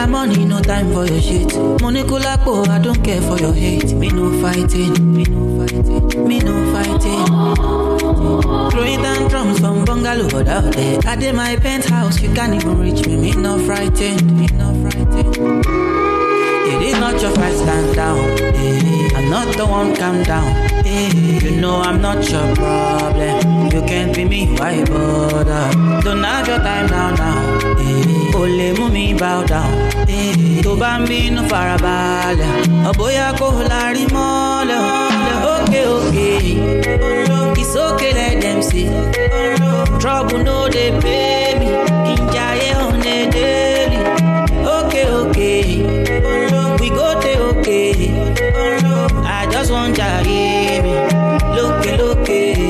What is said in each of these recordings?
my money, no time for your shit. Money kulapo, oh, I don't care for your hate. Me no fighting, me no fighting, me no fighting. Throwing down drums from bungalow out there. I did my penthouse, you can't even reach me. Me no frightened, me no frightened. It is not your fight, stand down. Yeah. I'm not the one, calm down. You know I'm not your problem. You can't be me, why bother? Don't have your time down now. Only mú bow down. Tó bá ń A boy a kò lárí mọ́lẹ̀. okay. It's okay let them see. Trouble no they pay me, kí n jayé on a daily. Òkè òkè, we go take. one God gave me. Looky.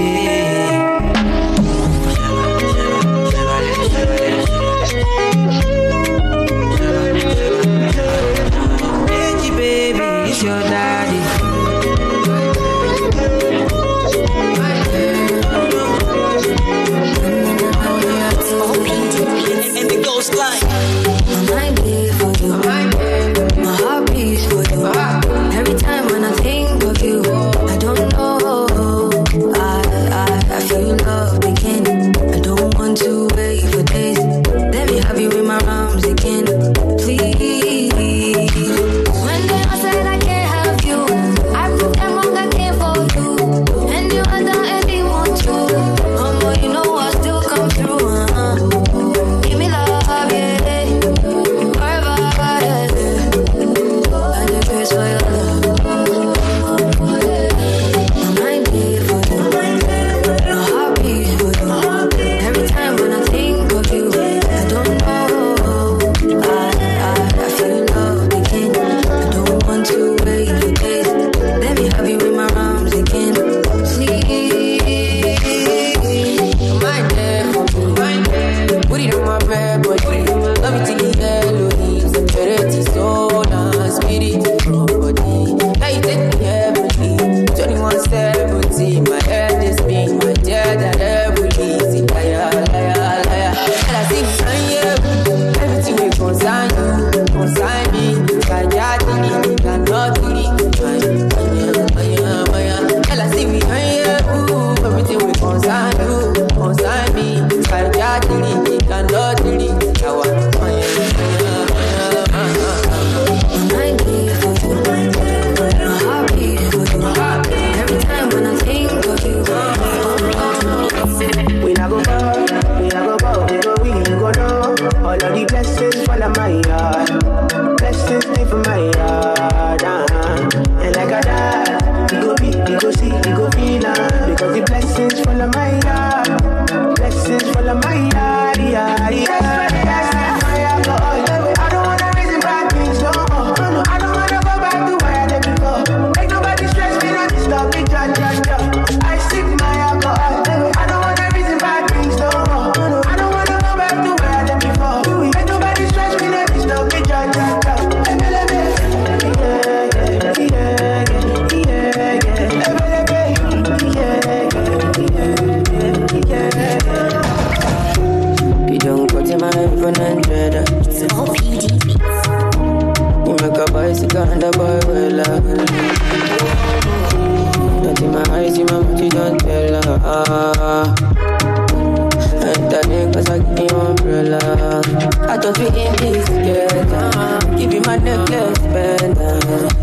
Thought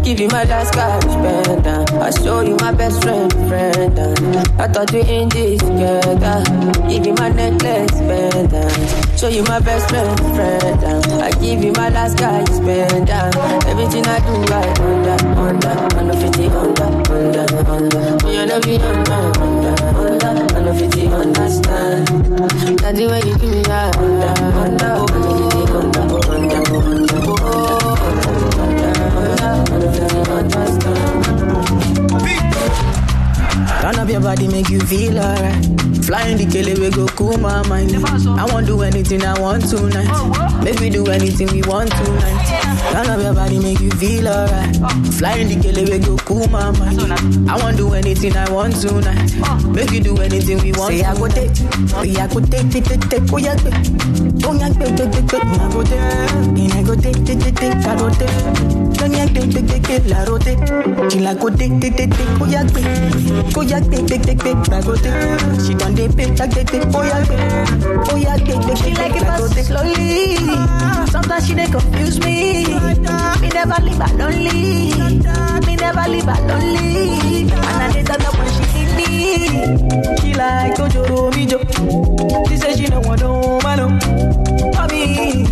Give you my last cash pendant I show you my best friend friend I thought we in this together. Give you my necklace pendant Show you my best friend friend I give you my last cash pendant Everything I do right under under Under 50 under under under Me and be under under under Under 50 understand. That's the way you do me right under under Under 50 under under under Under body, make you feel alright. Flying the kele, we go cool my mind. I won't do anything I want tonight. Make we do anything we want tonight. Turn up your body, make you feel alright. Flying the kele, we go cool my mind. I won't do anything I want tonight. Make we do anything we want. Say I go take, say I go take, take, take, take, oh yeah, take, oh yeah, take, take, take, take, I go take, and I go take, take, take, take, I go take, yeah, take, take, take, take, la rote, till I go take, take, take, take, oh yeah, take, oh yeah, take, take, take, take, take, she done dey pay, take, take, take, oh yeah, take, oh yeah, take, take, She like it fast slowly. Sometimes she dey confuse me. Me never leave her lonely. Me never leave her lonely. And I dey turn up when she need me. She like Ojoro Mijo. She say she no want no man for me.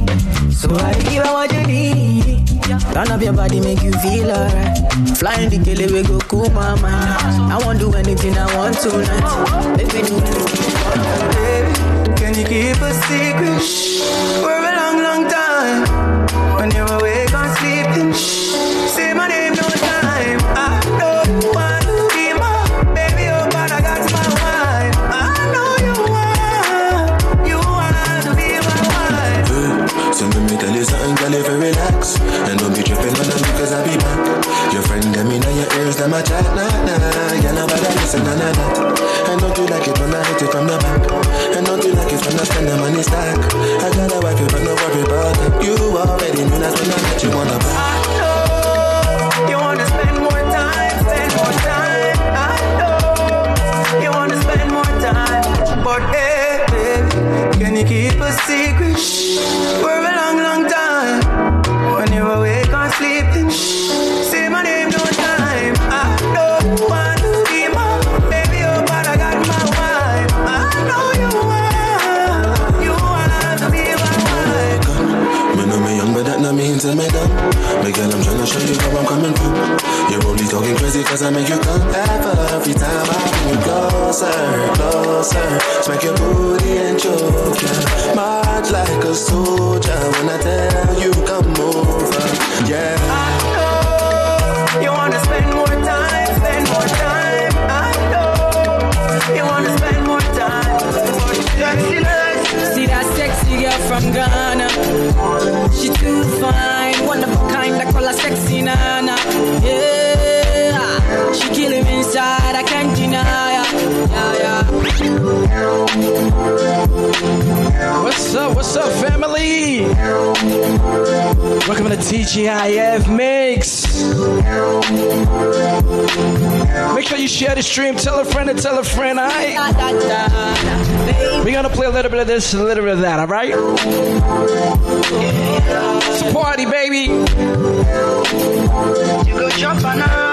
So I give her what you need. Turn up your body, make you feel alright. Flying the kele, we go cool my mind. I won't do anything I want tonight. Baby, can you keep a secret? For a long, long time. When you're awake a chat, nah, nah. Girl, nobody listen, nah, nah, nah. And don't you like it when I hit it from the back. And don't you like it when I spend the money stack. I got a wife, you but no worry about it. You already knew that's when I met you the back I know you wanna spend more time, spend more time. I know you wanna spend more time, but hey, baby, can you keep a secret crazy cause I make you come back Every time I bring you closer, closer Smack your booty and choke ya March like a soldier When I tell you come over, yeah I know you wanna spend more time, spend more time. I know you wanna spend more time. Sexy. See that sexy girl from Ghana. She too fine, one of a kind. I call her sexy nana. Yeah, she killing me inside. I can't deny her. Yeah, yeah. What's up? What's up, family? Welcome to TGIF Mix. Make sure you share the stream. Tell a friend and tell a friend. All right. Da, da, da, da. We're gonna play a little bit of this, a little bit of that. All right. It's a party, baby. You go jump banana. na,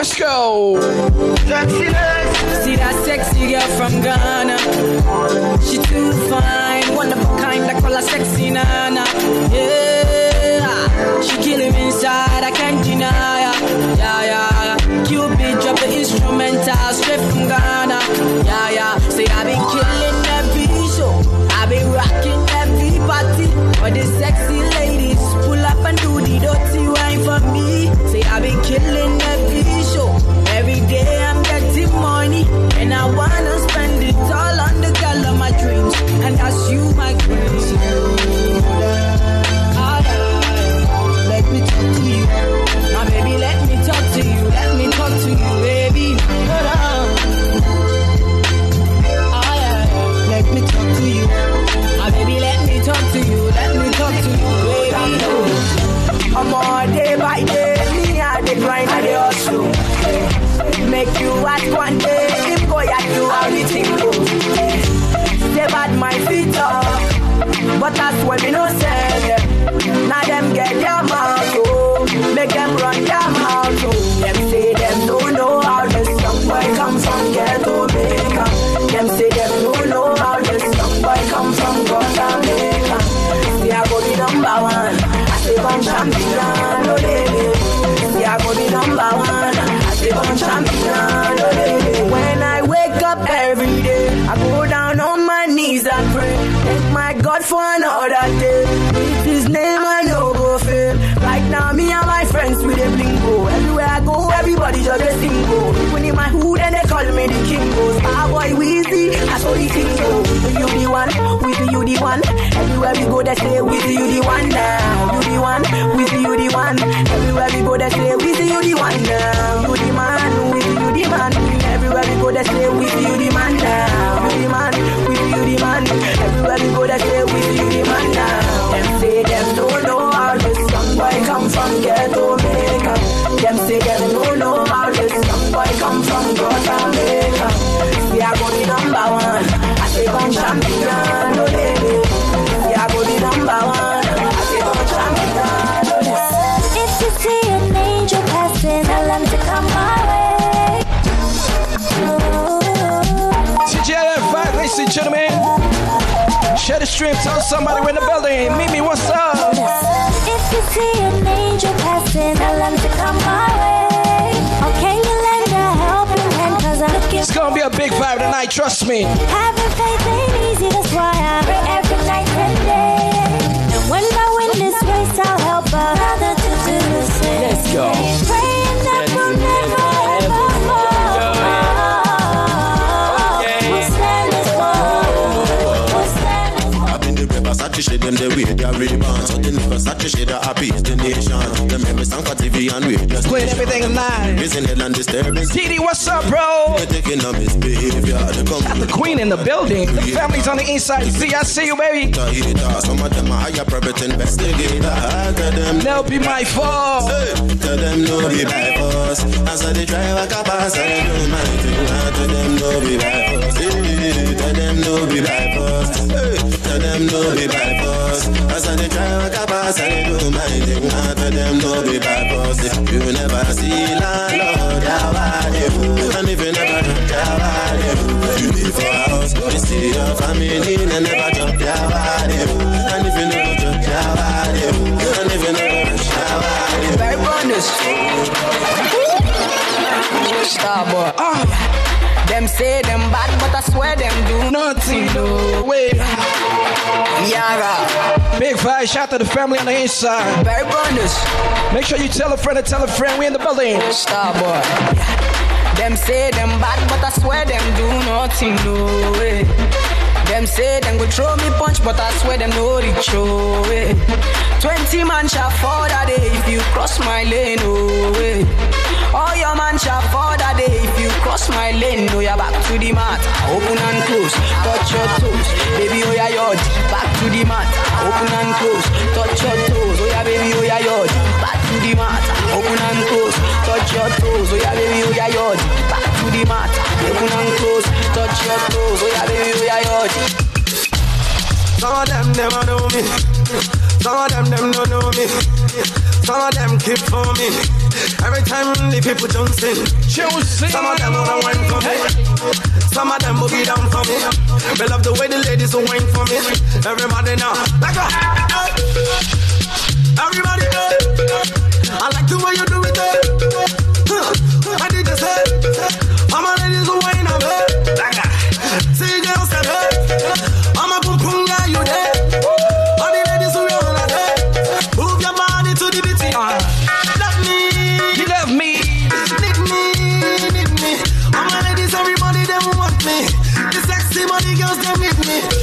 Let's go. See that sexy girl from Ghana. She too fine, one of a kind. I call her sexy Nana. Yeah, she kill him inside. I can't deny her. Yeah, yeah. Cupid drop the instrumental straight from Ghana. Yeah, yeah. Say I been killing every show. I been rocking every party. for this sexy lady for me. Say I've been killing every show. Every day I'm getting money. And I wanna spend it all on the girl of my dreams. And that's you, my queen. Make one day, him go at you how the thing go. Say bad my feet up, but that's when we no say. Now them get their mouth, Weezy, I saw the thing. With you the one, with you the one. Everywhere we go, they say with you the one now. You the one, with you the one. Everywhere we go, they say with you the one now. You the man, with you the man. Everywhere we go, they say with you the man now. You the man, with you the man. Everywhere we go, they say with you the man now. Them say them don't know how this young boy come from ghetto stream, tell somebody we're in the building. Me, what's up? If you see an angel passing, tell them to come my way. Or can you lend a helping hand? Cause I'm looking It's gonna be a big vibe tonight, trust me. Having faith ain't easy, that's why I pray every night and day. And when I win this race, I'll help another to do the same. Let's go. Praying Versace shade them the way they rebound. So the Versace shade that appease the nation. Them every song for TV and radio. Playing everything live. Raising headline disturbance. TD, what's up, bro? They're taking on misbehavior. Got the queen in the building. The family's on the inside. See, I see you, baby. to hate us. Some of them are higher private investigator. Tell them They'll be my fault. Tell them no be by force. As I they drive like a pass, I do my thing. Tell them no be by force. Them no be by force. Hey, tell them no be by force. As I they like a pass, I do my thing. I tell them no be by force. You never see landlord, how I do. And if you never do, how I do. You live for a house, you see your family, and never jump, how I do. And if you never jump, how I do. And if you never rush, how I do. Very bonus. Starboy. Ah, Them say them bad, but I swear them do nothing, no way. Yara. Big vibe, shout to the family on the inside. Very bonus. Make sure you tell a friend to tell a friend we in the building. Starboy. Them say them bad, but I swear them do nothing, no way. Them say them go throw me punch, but I swear them no reach oh way. Twenty man shall fall that day if you cross my lane, oh way. All your man shall fall that day if you cross my lane. No, you're back to the mat, open and close, touch your toes, baby. Oh yeah, yod, back to the mat, open and close, touch your toes. Oh yeah, baby. Oh yeah, yod, back to the mat, open and close, touch your toes. Oh yeah, baby. Oh yeah, yod, back to the mat, open and close, touch your toes. Oh yeah, baby. Oh yeah, yod. Some of them never know me. Some of them them don't know me. Some of them keep for me. Every time the people jump in. Some of them wanna wine for me. Some of them boogie down for me. They love the way the ladies will wine for me. Everybody now, like a Everybody. I like the way you do it. I did the same.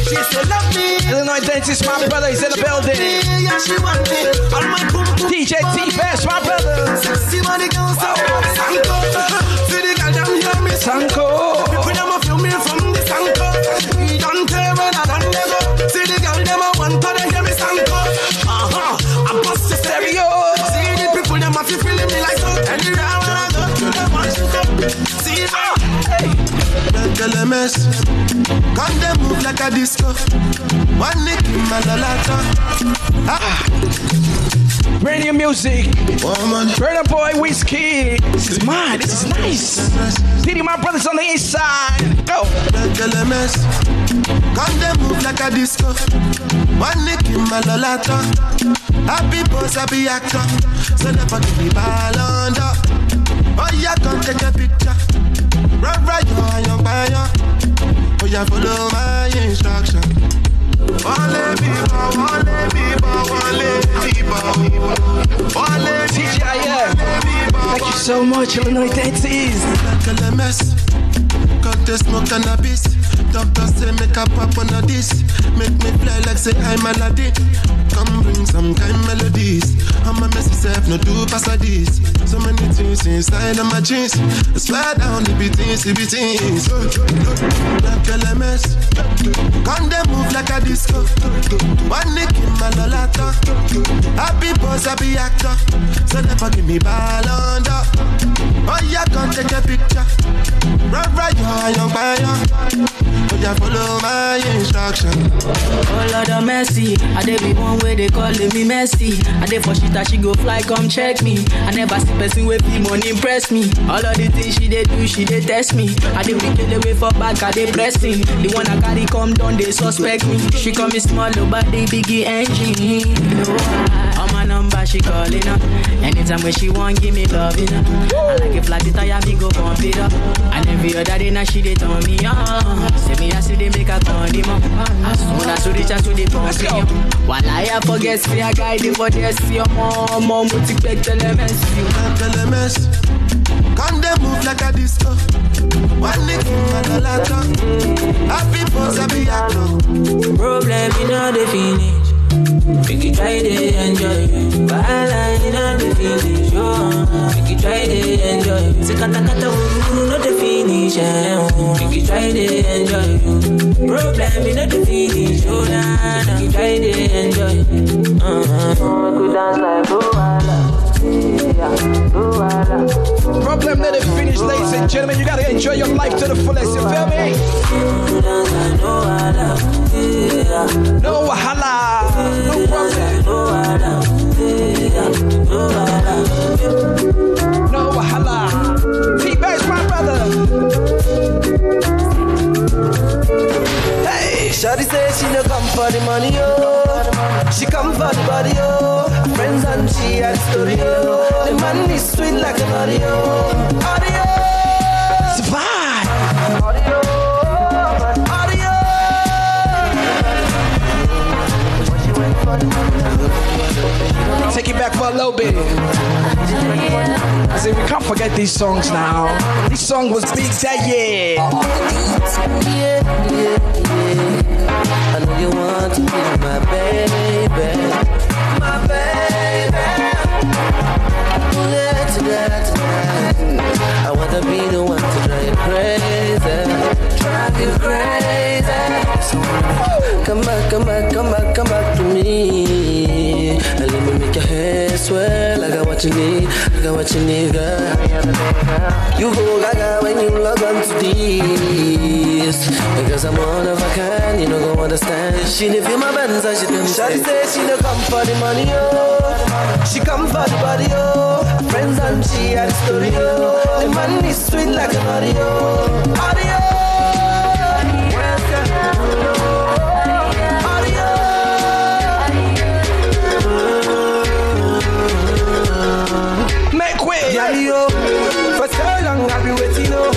She used love me. Illinois dentist, my brother, he's in the building. Me, yeah, she want me. All my cool DJ T Bass, my brother. Sexy money girls, wow. Sanko. See the girl down here, me Sanko. People them a feel me from the Sanko. We don't care when I don't never. See the girl them a want to hear me Sanko. Uh huh. I bust the stereo. See the people them a feel feeling me like so. Anywhere I go, you know what? See ah. Hey. Let a mess. Come they move like a disco. One nick in my lalata. Ah. Radio music. Burna Boy whiskey. This is mine. This is nice. Pity my brothers on the east side. Go. Come they move like a disco. One nick in my lalata. Happy boss, happy actor. So never give me ball under. Oh yeah, come take a picture. Run right, yo, young fire. Yeah, follow my instruction. Wale people, wale people, wale people, wale TGIF. Thank you so much, Illinois Dances. Cut the smoke cannabis. Doctor say make a pop on a this. Make me fly like say I'm Aladdin. Come bring some kind melodies. I'm a messy self, no do pass a this. So many things inside of my jeans. I swear down the beatings, the beatings. Like LMS, come they move like a disco. One nick in my lolata. Happy boss, happy actor. So never give me ball under. Oh yeah, come take a picture. Run right, yo, young fire. Oh yeah, follow my instruction. Oh Lord of mercy, I dey be one way they calling me messy. I dey for shit that she go fly, come check me. I never see person with be money impress me. All of the things she dey do, she dey test me. I dey wicked away for back, I dey pressing. The one I carry come down, they suspect me. She call me small, oh, but the biggie engine. On my number she calling up. Anytime when she want, give me love, you know. I like a flat tire, me go pump it up. And every other day now she dey turn me on. Say me I see they make a condiment. As soon as you reach out to the pump, while I forget, see a guy dey for this, see your mom, mom, would expect elements. LMS, come they move like a disco. One nick in my lolata. Happy boss, happy actor. Problem in all the finish. Make you try to enjoy. Bala in all the finish. Oh, make you try to enjoy. Say kata kata uru no the finish. eh, oh. Make you try to enjoy. Problem in all the finish. Oh na na. Make you try to enjoy. Uh-huh. Make you dance like Luala. Problem let it finish, ladies and gentlemen. You gotta enjoy your life to the fullest. You feel me? No wahala, no problem. No wahala. T-Bass, my brother. Shawty say she no come for the money, yo. She come for the body. Her friends and she had story, yo. The man is sweet like an audio. Audio. Survive. Audio. Audio. Take it back for a little bit. I say we can't forget these songs now. This song was big that year. Yeah, yeah. I know you want to be my baby. My baby. I want to be the one to drive you crazy. Drive you crazy. Come back, come back, come back, come back what you need, I got what you need, girl. You go gaga when you log on to this. Because I'm one of a kind, you know go understand. She didn't feel my buttons, so she didn't Shawty say she no come for the money, yo. She come for the body, yo. Friends and she had a story, yo. The is sweet like an audio. Audio. I've been waiting, yo.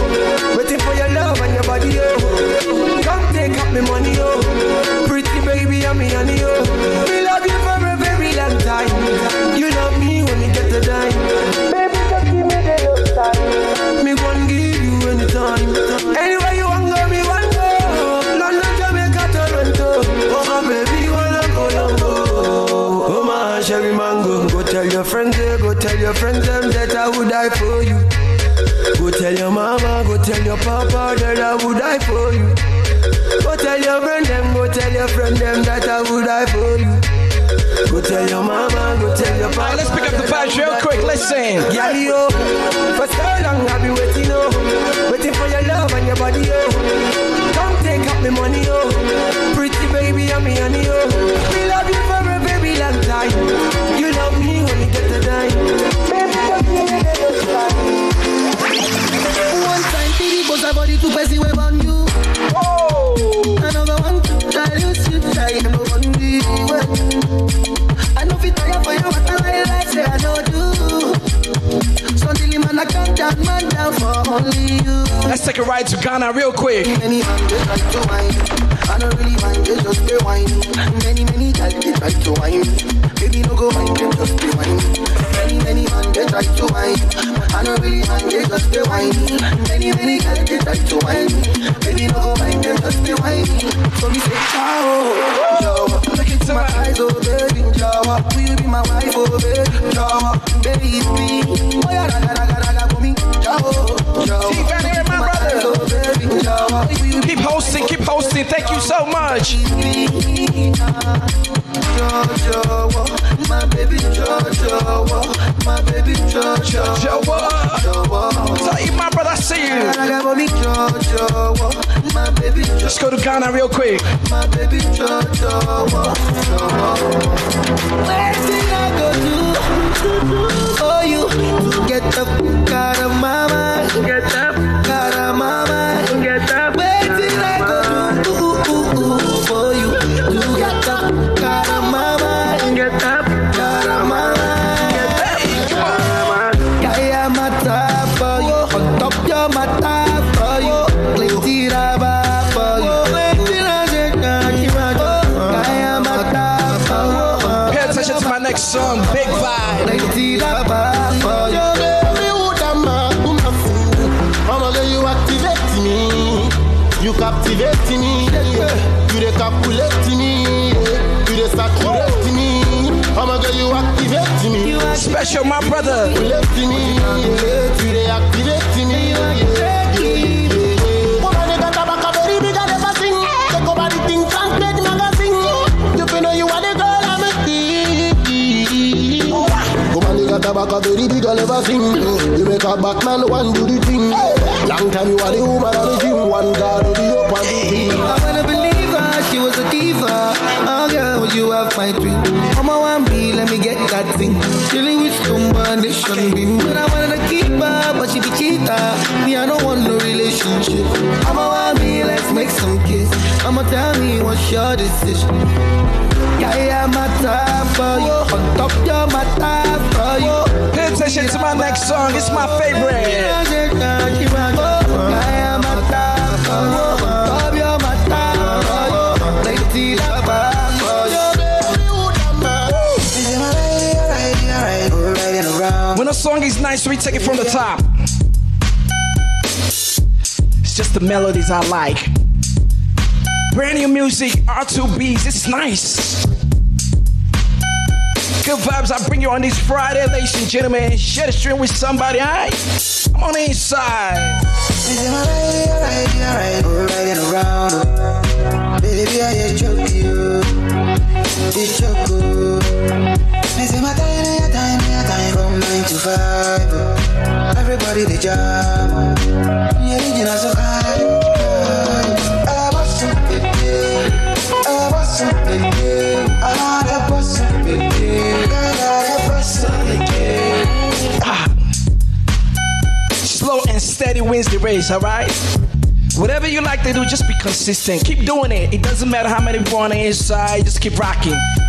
Ghana real quick. my baby Jojo. Waiting I go do for you get the fuck out of my mind, got a back a very big never sing. You make a Batman one do the thing. Long time you are the woman of the gym. One guard do the up. I wanna believe her, she was a diva. Oh girl, would you have my dream? Mama want me, let me get that thing. Chilling with combination beam. But I wanted to keep her, but she be cheater. Me, I don't want no relationship. Mama want me, let's make some kiss I'ma tell me what's your decision. Yeah, yeah, my time for you. On top, you're my time for you. Pay attention to my next song. It's my favorite. Song is nice, so we take it from the top. It's just the melodies I like. Brand new music, R2Bs, it's nice. Good vibes, I bring you on this Friday, ladies and gentlemen. Share the stream with somebody, alright? I'm on the inside. Baby, I. Say my time, time, time from nine to five. Everybody so high. I was so baby, I was so baby, I was so baby, I was so baby. Ah. Slow and steady wins the race, alright? Whatever you like to do, just be consistent. Keep doing it. It doesn't matter how many people on the inside, just keep rocking.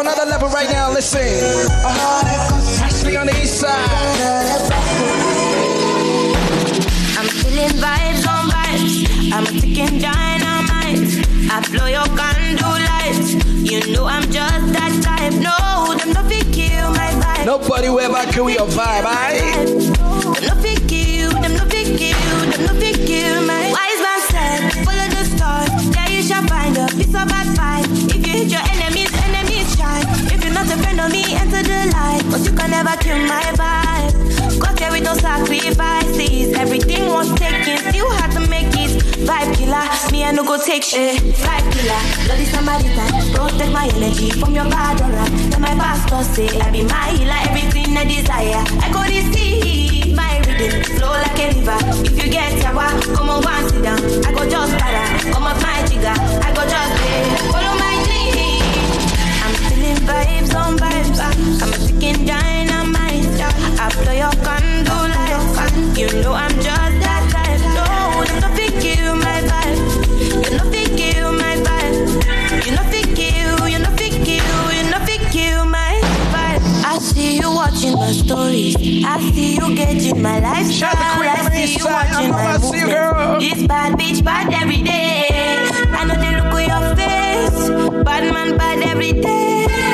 another level right now. Listen. Uh-huh. Especially on the east side. I'm feeling vibes on vibes. I'm a ticking dynamite. I blow your candle lights. You know I'm just that type. No, them no fit kill my vibe. Nobody will ever kill your vibe, aight? Never kill my vibe. Got here no sacrifices. Everything was taken, still had to make it. Vibe killer, me I no go take shit. Vibe killer, bloody time. Protect my energy from your bad aura. Then my pastor say I be my healer, everything I desire. I go receive my rhythm, flow like a river. If you get sour, come on, and sit down. I go just para, come up my jigger. I go just play, follow my vibes on vibes. I'm a ticking dynamite. I blow your candle lights. You know I'm just that type. No, them no fit kill my vibe. You no fit kill my vibe. You no fit kill. You no fit kill. You no fit kill my vibe. I see you watching my stories. I see you getting my lifestyle. I see you watching my movement. This bad bitch bad every day. I know they look at your face. Bad man bad every day.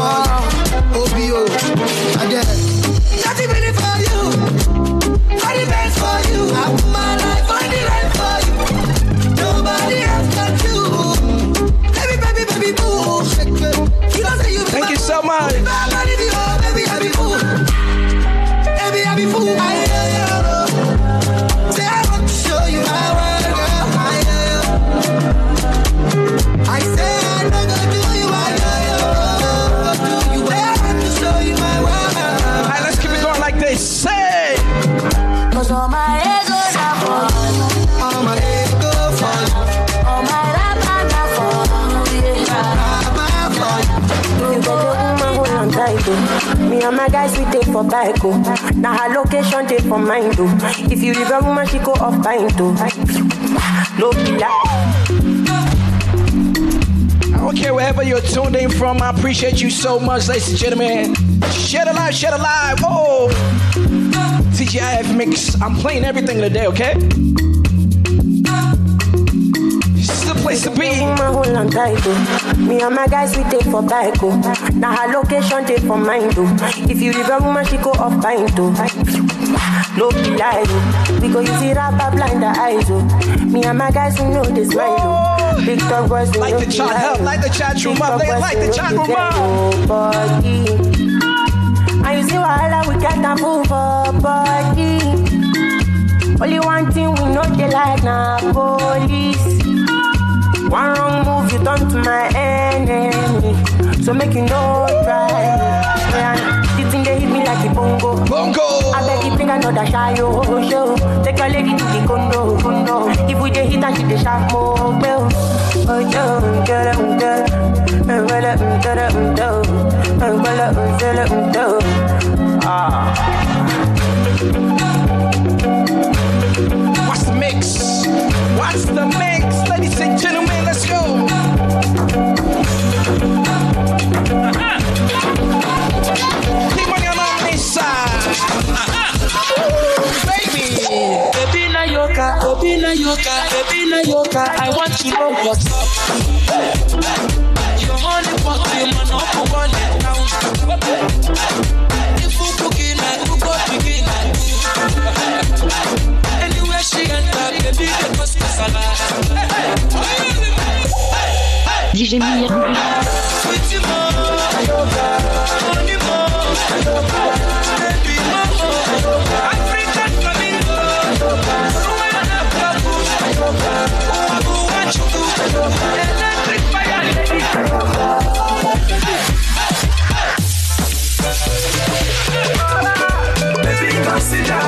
garage and my guys we take for bike, oh. Now her location take for mind oh. If you leave a woman, she go off pint, oh. No lie. I don't care wherever you're tuned in from. I appreciate you so much, ladies and gentlemen. Share the live, share the live. Oh, TGIF mix. I'm playing everything today, okay? This is the place to be. Woman hold on tight. Me and my guys we take for bike, oh. Now her location take for mine, oh. If you leave a woman, she go off pint, oh. No be lie, oh. We go use it rapper blind the eyes, oh. Me and my guys we know this mind, oh. Big dog boys, we Like know the chat help, oh. like the chat room Big up, like we the chat room up. And you see wahala, we can't move for body. Only one thing we know they like na police. One wrong move, you turn to my enemy. So make you no try. Yeah, the thing they hit me like a bongo. Bongo. I beg you bring another shy oh, show. Take your lady to the condo, condo. If we dey hit and she dey sharp more, bell. Oh, yo, get it, get it. Well, get it, well, get it, uh, Ah. What's the mix? What's the mix, Ladies and gentlemen, let's go. On side. Baby. Baby baby baby. I want to know what's up. Your money for three man up, one down. Baby consider,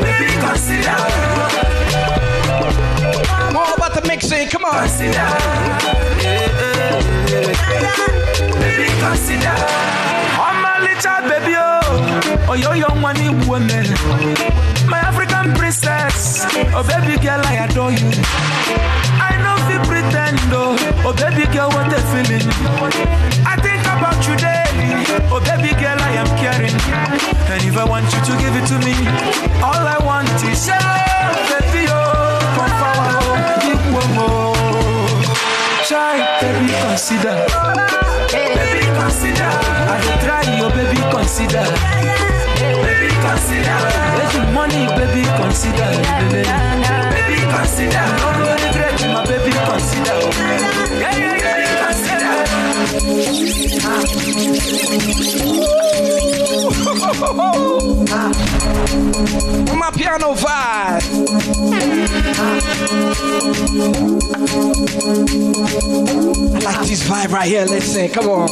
baby consider. The. Come on. Baby, consider. I'm a little baby, oh, oh, yo, young money woman. My African princess, oh, baby girl, I adore you. I know you pretend, oh, oh, baby girl, what a feeling. I think about you daily, oh, baby girl, I am caring. And if I want you to give it to me, all I want is your baby, one more. Try, baby, consider. Baby, consider. I dey try your baby, consider. Baby, consider. There's the money, baby, consider. Baby, consider. No, no regret, my baby, consider. Yeah, yeah, yeah, My piano vibe. I like this vibe right here. Listen, come on.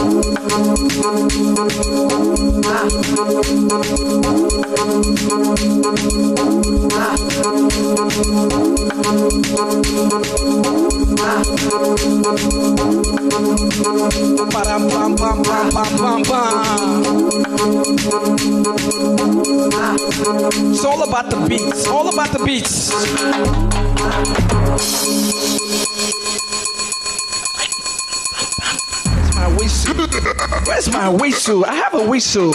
Bum, It's all about the beats. All about the beats. Where's my whistle? I have a whistle.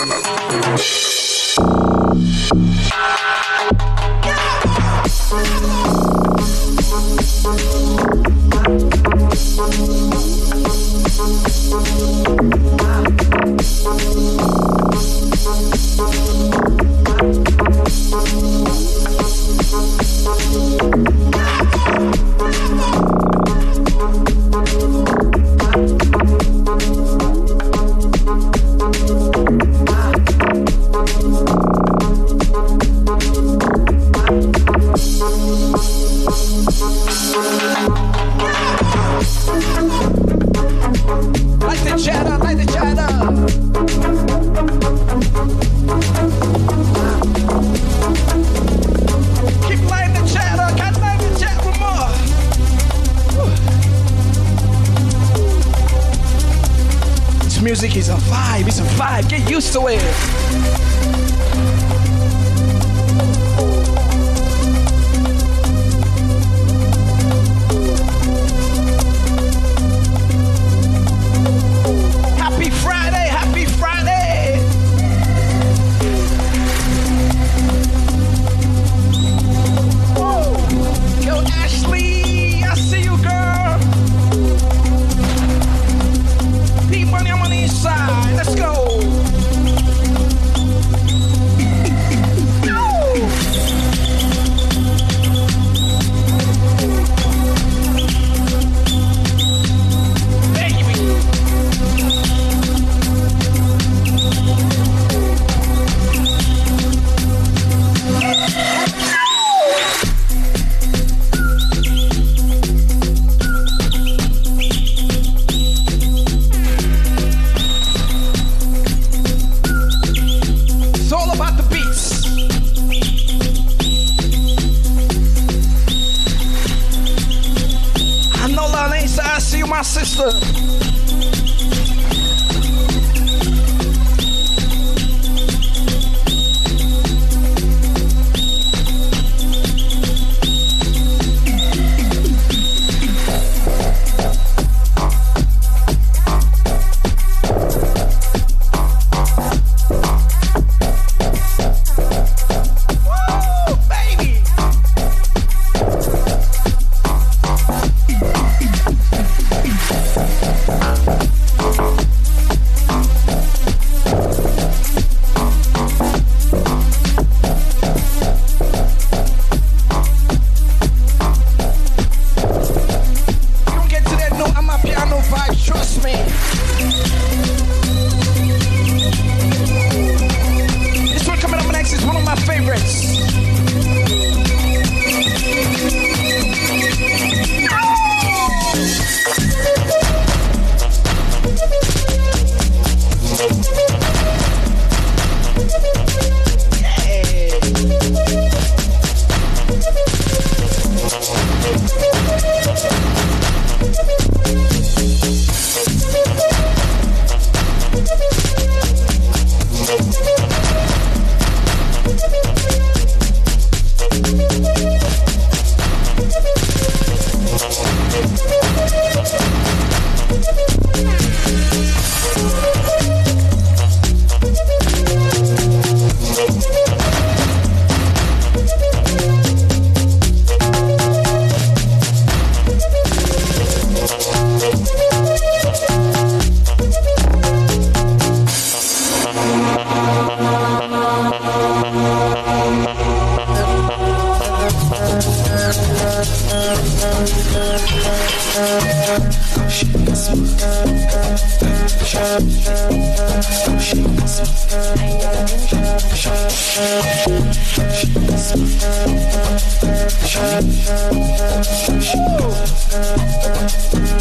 She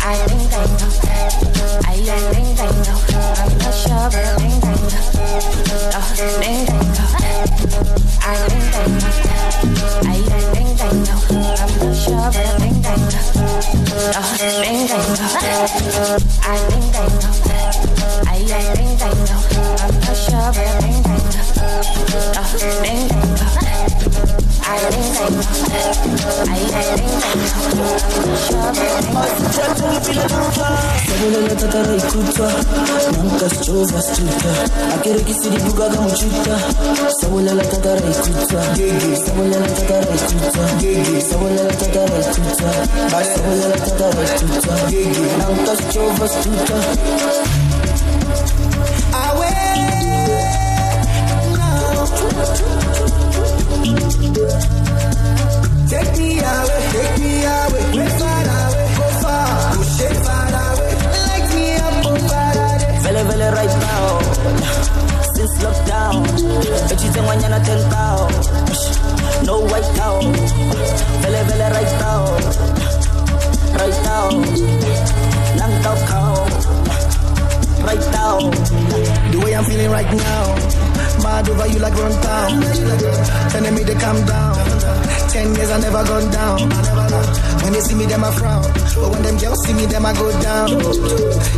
I don't know, I don't know, I'm not sure, but lenga y. Oh, I think I know I think I know I'm not sure but I think I know uh, think I know tatara ikutwa nanka stova stuta akerekisiri bugaga muchuta sabolala tatara ikutwa sabolala tatara ikutwa sabolala tatara ikutwa sabolala tatara ikutwa nanka stova stuta Since lockdown Echite mañana tentao No white out Vele vele right now Right now Nang tao kao Right now The way I'm feeling right now, mad over you like run town. Telling me to calm down. Ten years I never gone down. When they see me, them I frown. But when them girls see me, them I go down.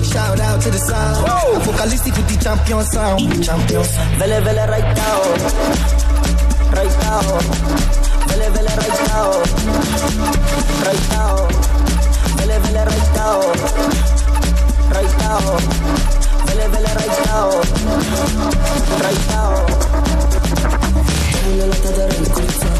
Shout out to the sound. Apocalyptic with the champion sound. Champion sound. Vele vele right now. Right now. Vele vele right now. Right now. Vele vele right now. Right now. Vele vele right now. Right now. Sabulala tatara ikuta Sabulala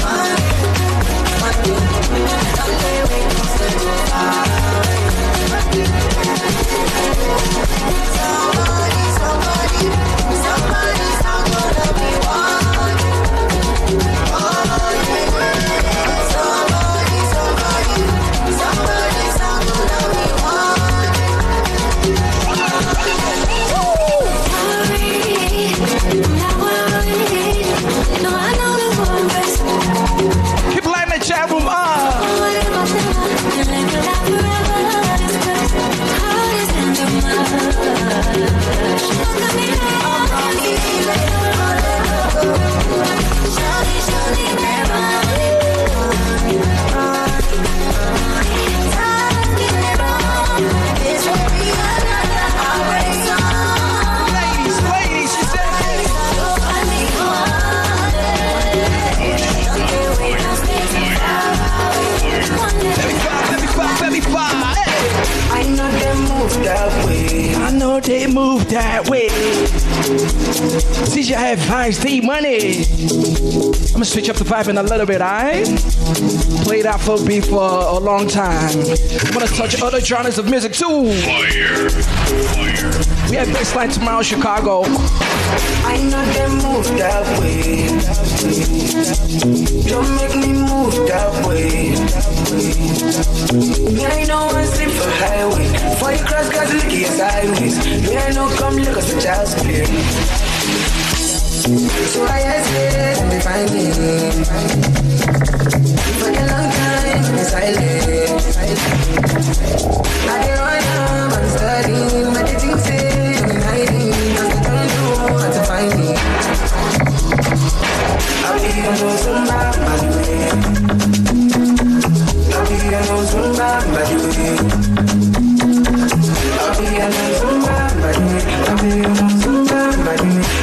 Salve. In a little bit, alright? Played beat for a long time. I'm gonna touch other genres of music too. Fire. Fire. We have baseline tomorrow, Chicago. I know they move that way. Don't make me move that way. Me, I know I sleep for highway. For you cross, cause look sideways. Me, I know come look as a child's play. So I hesitate and be finding. For a long time, I'm silent. I want to, I'm studying, but the things say I'm hiding. Cause they don't know how to find me. I'll be on those Zumba. I'll be on those Zumba. I'll be on those Zumba. I'll be on those Zumba.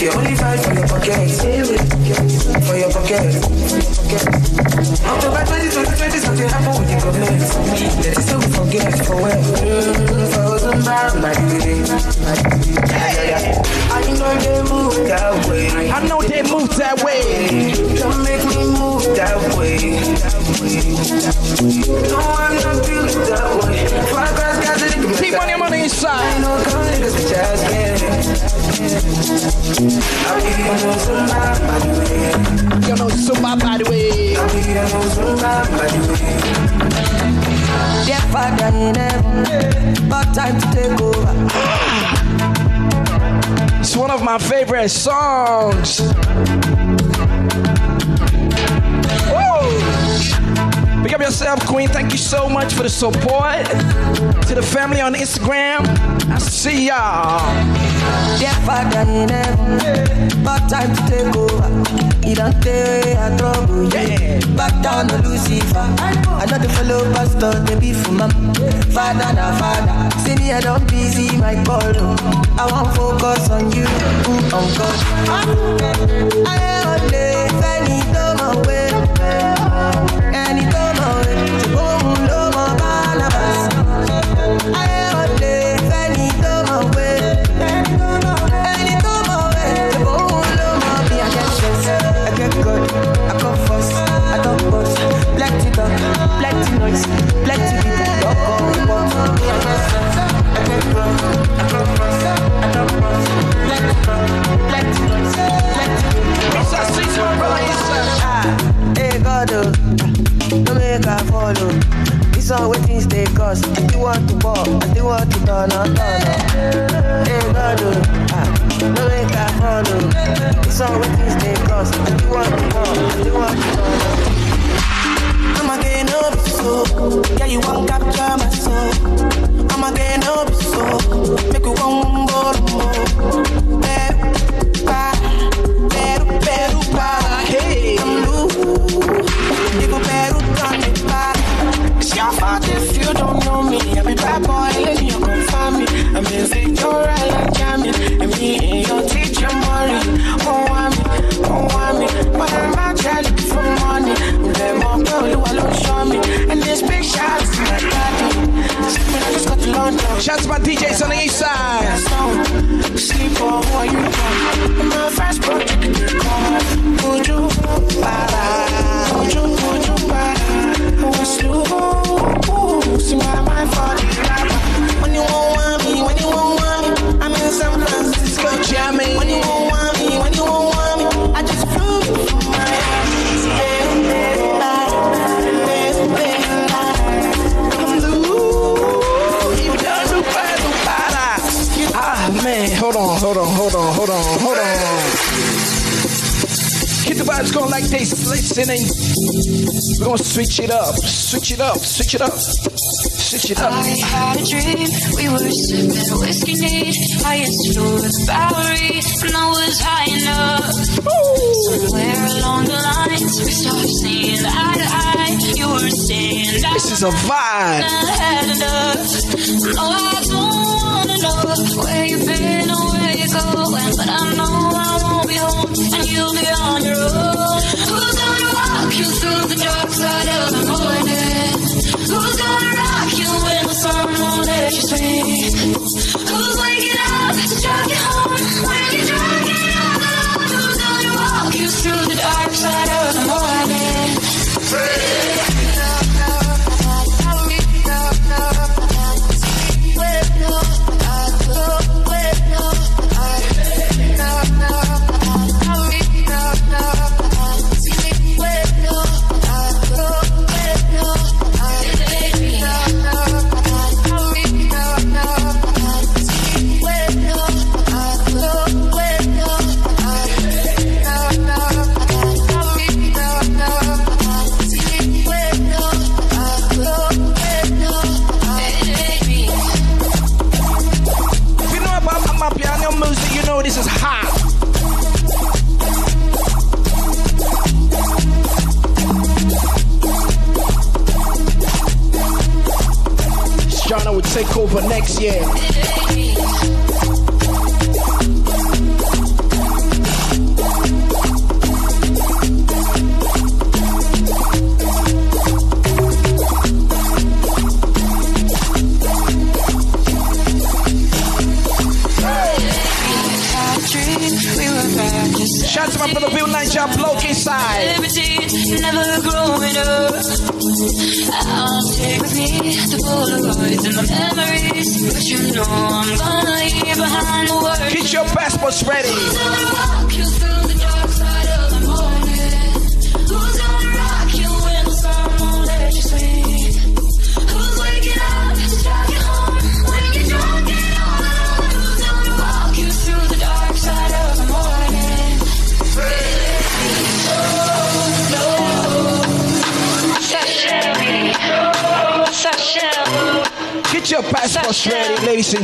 If you only fight for your pocket, for your pocket. October 2020, something happened with the government. Let it so we forget for where? Mm, for Zumba, my yeah, yeah. I know they move that way. I know they move that way. Don't make me move that way. No, I'm not built that way. Five guys got to Keep money on the inside. I know come niggas be just It's one of my favorite songs. Woo! Pick up yourself, Queen. Thank you so much for the support. To the family on Instagram, I see y'all. Dear Father in heaven, about time to take over. He don't take a trouble, yeah. Back down to Lucifer. I know the fellow pastor, they be for mom. Father, na father. See me, I don't busy my call. oh. I want focus on you, on God. I only fẹ́ni tó mọ̀ pé Hey God, oh, no make I follow. This one waiting stay cause I still want to ball, I still want to turn on, turn on. Hey God, oh, ah, no make I follow. This one waiting stay cause I still want to ball, I still want to turn on. I'm a again up so, yeah you want capture my soul. Shouts to my DJs on the east side. Sleep what you want. My this. Listening. We're gonna switch it up. Switch it up. Switch it up. Switch it up. I had a dream, we were sipping whiskey neat, highest floor of the Bowery, and I was high enough. Somewhere along the lines, we started seeing eye to eye. You were saying that This is a vibe. I had enough. No, I don't wanna know where you've been or where you're going, but I know I dark of the morning? Who's gonna rock you when the sun won't let you sleep?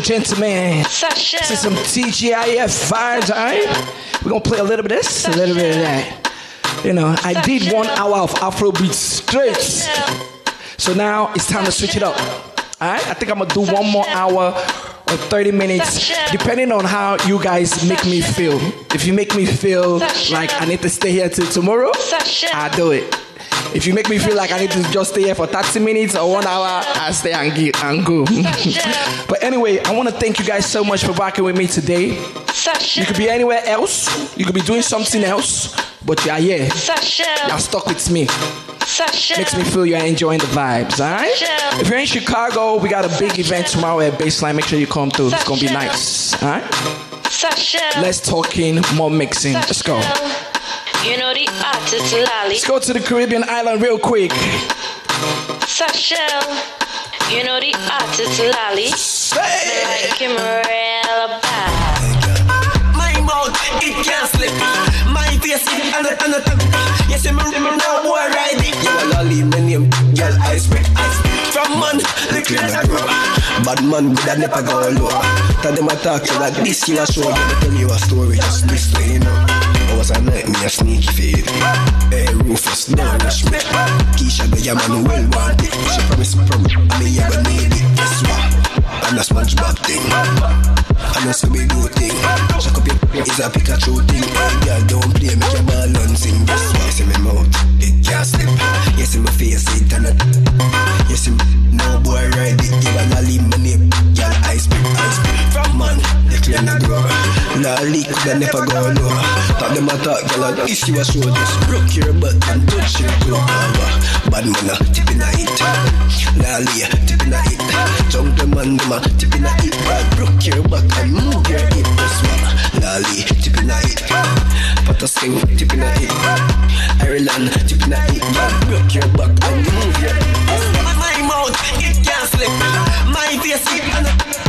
Gentlemen. This is some TGIF vibes, alright? We're gonna play a little bit of this, a little bit of that. You know, I did one hour of Afrobeat straight. So now it's time to switch it up. Alright? I think I'm gonna do one more hour or 30 minutes, depending on how you guys make me feel. If you make me feel like I need to stay here till tomorrow, I'll do it. If you make me feel like I need to just stay here for 30 minutes or one hour, I'll stay and, ge- and go. but anyway, I want to thank you guys so much for rocking with me today. You could be anywhere else, you could be doing something else, but you are here. You're stuck with me. Makes me feel you're enjoying the vibes, alright? If you're in Chicago, we got a big event tomorrow at Baseline. Make sure you come through. It's gonna be nice. Alright? Less talking, more mixing. Let's go. You know the artist Lolly. Let's go to the Caribbean island real quick. Sashel. You know the artist Lolly. Like him real bad. My mouth, it can't slip. My face, it and a and a tongue. Yes, I'm a no boy ride it. You a lolly, my name, girl, I spit. From man, look at that grow. Bad man, good I never go low. Tell them I talk to like this, you a show. Let me tell you a story, just this way, you know. Was a night, me a sneaky fade. Hey, Rufus, don't rush me. Keisha, the yaman, well wanted. She promised, promise, I mean, you gonna need it. Guess what? I'm a SpongeBob thing. I'm a Scooby-Doo thing. Shut up your is a Pikachu thing. Girl, don't play, make your ball and sing. Guess what? See me mouth, it can't slip. You see my face, it and it. See me, no boy ride it. You wanna leave my name. Girl, I spit, I spit. Man, they claim to grow. Lolly could never go low. Talk them a talk, girl, and this you a show. Just broke your butt and touch your toe. Bad man, a tip in a hit. Lolly, uh, tip in a hit. Jump the man, them a tip in a hit. Broke your back and move your hip. That's what Lolly, tip in a hit. Potter sing, tip in a hit. Ireland, tip in a hit. Broke your back and move your hip. My mouth, it can't slip. My face, it and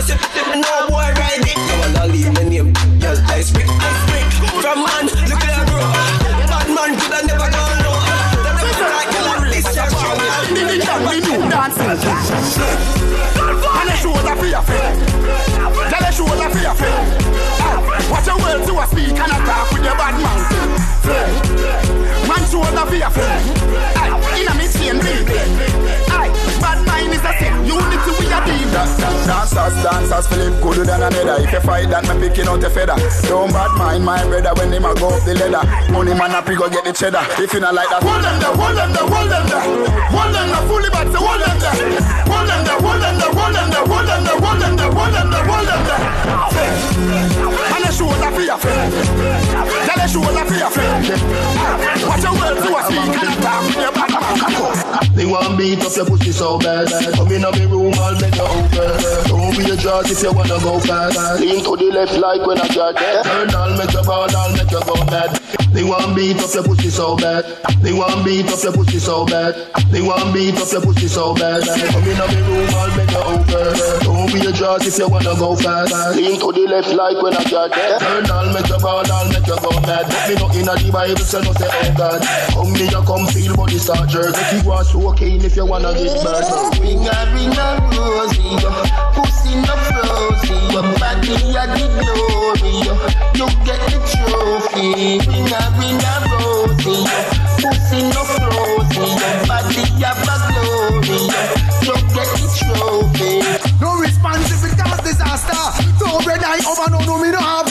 Yes, if no boy ride it. No one not leave my name. Girl, I speak, I speak. From man, look at her grow. Bad man could have never gone low. That like girl, I release your And the shoulder for your friend. Tell the shoulder for your friend. Watch your words to a speak and attack with your bad man. Friend. Man shoulder for your friend. In a machine building. Mind is a sin. Unity we are team. Dancers, dancers, Philip gooder than another. If you fight that, me picking out the feather. Don't bad mind my brother when him a go up the ladder. Money man he go get the cheddar. If you not like that, hold them there, hold them there, hold them there. Hold them there, fully back, hold them there. Hold them there, hold them there, hold them there, hold them there, hold them there, hold them there, hold them there. Shoulder for your friend. Tell the shoulder for your friend. Watch your words to a speak and attack with your. They want beat up your pussy so bad. Come in me room, I'll make you open. Don't be a jaws if you wanna go fast. Lean to the left like when I that. Turn, I'll make you ball, I'll make you go mad. They want beat up your pussy so bad. They want beat up your pussy so bad. They want beat up your pussy so bad. Come in me room, I'll make you open. Don't be a jaws if you wanna go fast. Lean to the left like when I that. Turn, I'll make you ball, I'll make you go mad. Me no in a the Bible, so no say oh God. Come me, you come feel body start jerk. If you want so keen, if you wanna get bad. Ring a ring a rosy, pussy no frozy, your body a the glory, you get the trophy. Ring a ring a rosy, pussy no frozy, your body a the glory, you get the trophy. No response if it cause disaster. No bread I over, no, no, me no have.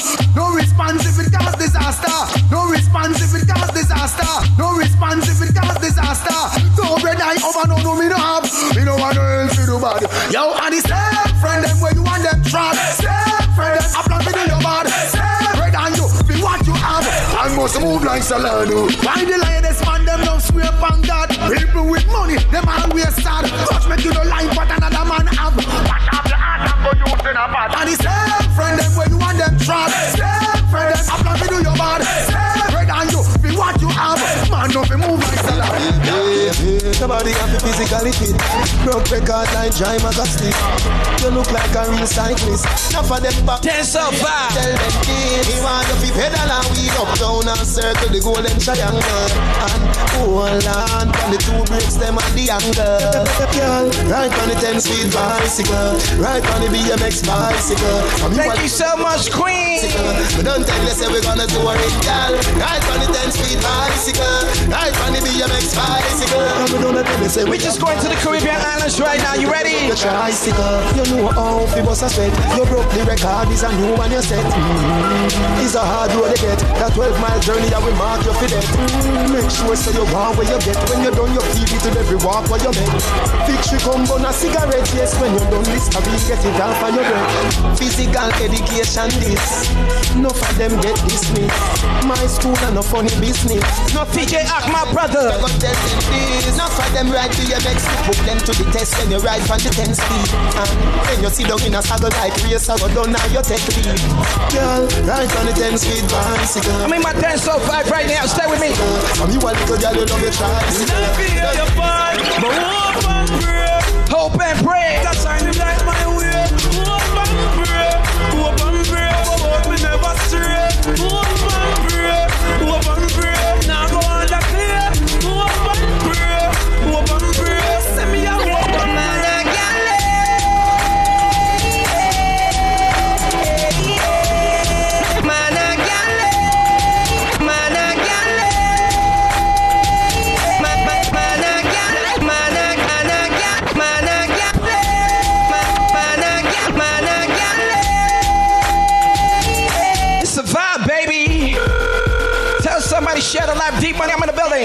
Disaster. No response if it cause disaster. No response if it cause disaster. No bread I over, no, no, me no have. Me no want no else to do bad. Yo, and the same friend them where you want them trap. Same friend them a plan to your bad. Same bread and you be what you have. And must move like Solano. Why the lioness man them don't swear upon God. People with money, them always sad. Touch make you no like what another man have. Wash off your heart and go use in a bad. And the same friend them where you want them trap. Same friend them a plan to do your bad. Same bread and you. Be what have. Man don't be move like Solano. Somebody got me physically fit. Broke record like Jai Magastic. You look like a real cyclist. Enough of them back. Dance up, vibe. Tell them kids. He want to be pedal and we up down and circle the golden triangle. And hold on from the two bricks them and the angle. Girl, right on the 10 speed bicycle. Right on the BMX bicycle. From Thank you so much, Queen. We don't tell you say we're gonna do a ring, girl. Right on the 10 speed bicycle. Right on the BMX bicycle. We just going to the Caribbean islands right now. You ready? Your tricycle, you know how fi bust a sweat. You broke the record, is a new one you set. Mm-hmm. It's a hard road to get. That 12 mile journey that will mark your fit. Mm-hmm. Make sure so you want where you get. When you're done your TV to every walk where you make. Fix you come on a cigarette, yes. When you're done this, I will get it off of your breath. Physical education, this. Enough of them get dismissed. My school and no funny business. No PJ Ack, my brother. I got them this. Enough of them ride to your next Book them to the test when you ride from the 10 speed. And when you sit down in a saddle like race, I go down now you take lead. Girl, ride on the 10 speed bicycle. I'm in my dance so vibe right now. Stay with me. From you a little girl, you love your tricycle. Hope and pray. That's shining like my way. Hope and pray. Hope and pray. But me never stray. Hope and pray.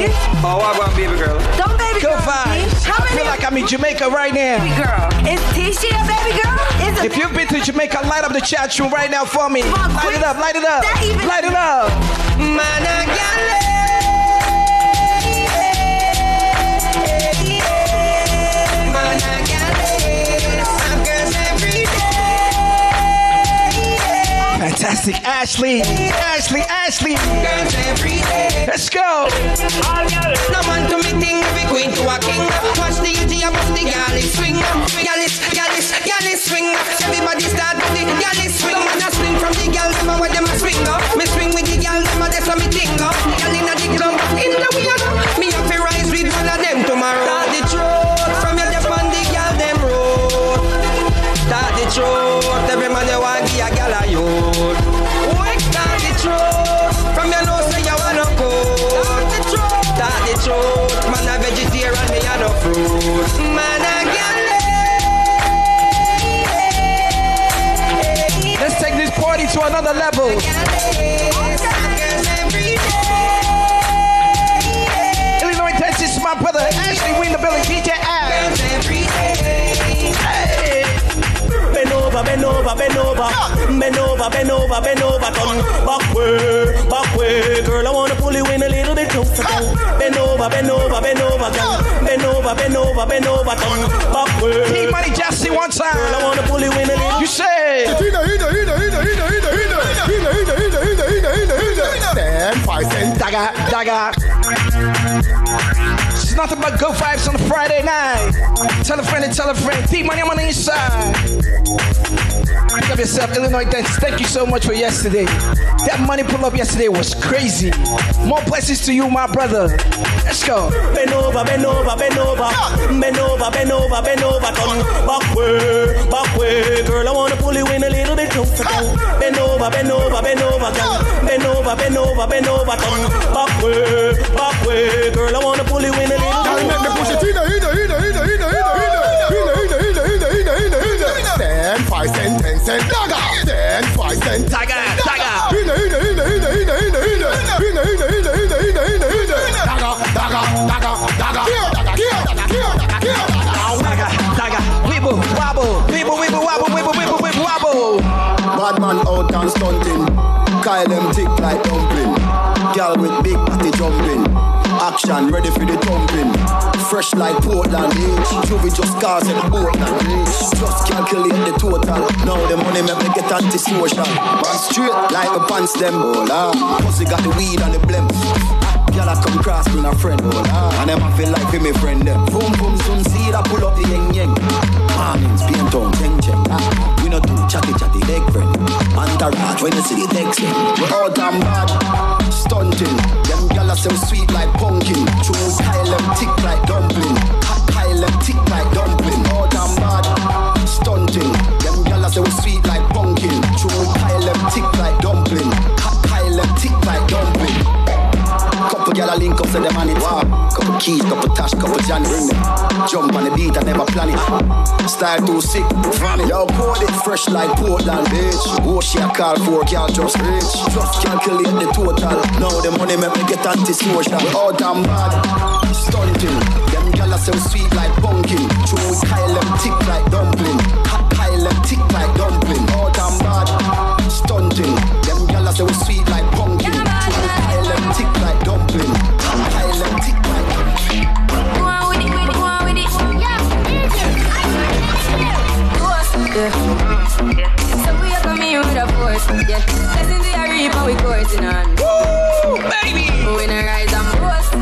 Money. I'm in. Oh, I want baby girl. Don't baby Good girl. vibes. How I many feel like I'm in Jamaica right now. baby girl? Is Tisha a baby girl? Is If you've been to Jamaica, light up the chat room right now for me. On, Light quick. it up, light it up, light it up. Fantastic. Ashley, Ashley, Ashley. Girls every day. Let's go. No man to me thing, queen to a king. Watch the UG, the galley swing. Galley, galley, galley swing. Everybody start to the galley swing. I swing from the gal, where them a swing. Me swing with the gal, over, bend over, bend over, bend over, bend over, turn back way, back way, girl. I wanna pull you in a little bit closer, girl. Bend over, bend over, bend over, girl. Bend over, bend over, bend over, turn back way. Need money, Jesse, one time. Girl, I wanna pull you in a little. You say. Ten, five, ten, dagger, dagger. It's nothing but good vibes on a Friday night. Tell a friend and tell a friend. Deep money, I'm on the inside. Pick up yourself, Illinois Dentist. Thank you so much for yesterday. That money pull up yesterday was crazy. More blessings to you, my brother. Let's go. Bend over, bend over, bend over, bend over, bend over, bend over, turn back way, back way, girl. I wanna pull you in a little bit closer, girl. Bend over, bend over, bend over, girl. Bend over, bend over, bend over, turn back way, back way, girl. I wanna pull you in a little bit. Make me push it in, in, in, in, Kyle them tick like dumpling. Girl with big body jumping. Action ready for the thumping. Fresh like Portland H. Juvie just cars at Portland H. Just calculate the total. Now the money make me get antisocial. Man straight like my pants them. Lord. Pussy got the weed and the blem. Ah, girl I come cross with a friend. Oh lord. And them I feel like for me friend them. Boom boom soon see that pull up the yeng yeng. Mornings paint on cheng cheng. Ah, We no do chatty chatty leg friend. Entourage when you see the text them. We all damn bad. Stunting. Them gyal are so sweet like pumpkin. True Kyle them tick like dumpling. Hot Kyle them tick like dumpling. All damn bad. Stunting. Them gyal are so sweet like pumpkin. True Kyle them tick like dumpling. Hot Kyle them tick like dumpling. Couple gyal a link up to them and it wow. Keys, couple tash, couple Johnny. Jump on the beat, I never plan it. Style too sick, from it. Yo, pour it fresh like Portland, bitch. Oh, she a call for girl just rich. Just calculate the total. Now the money make me get antisocial. We all damn bad, stunting. Them gyal are so sweet like pumpkin. True Kyle them tick like dumpling. Kyle them tick like dumpling. All damn bad, stunting. Them gyal are so sweet to your reap and we coursing on. Woo, baby. We not rise and boast.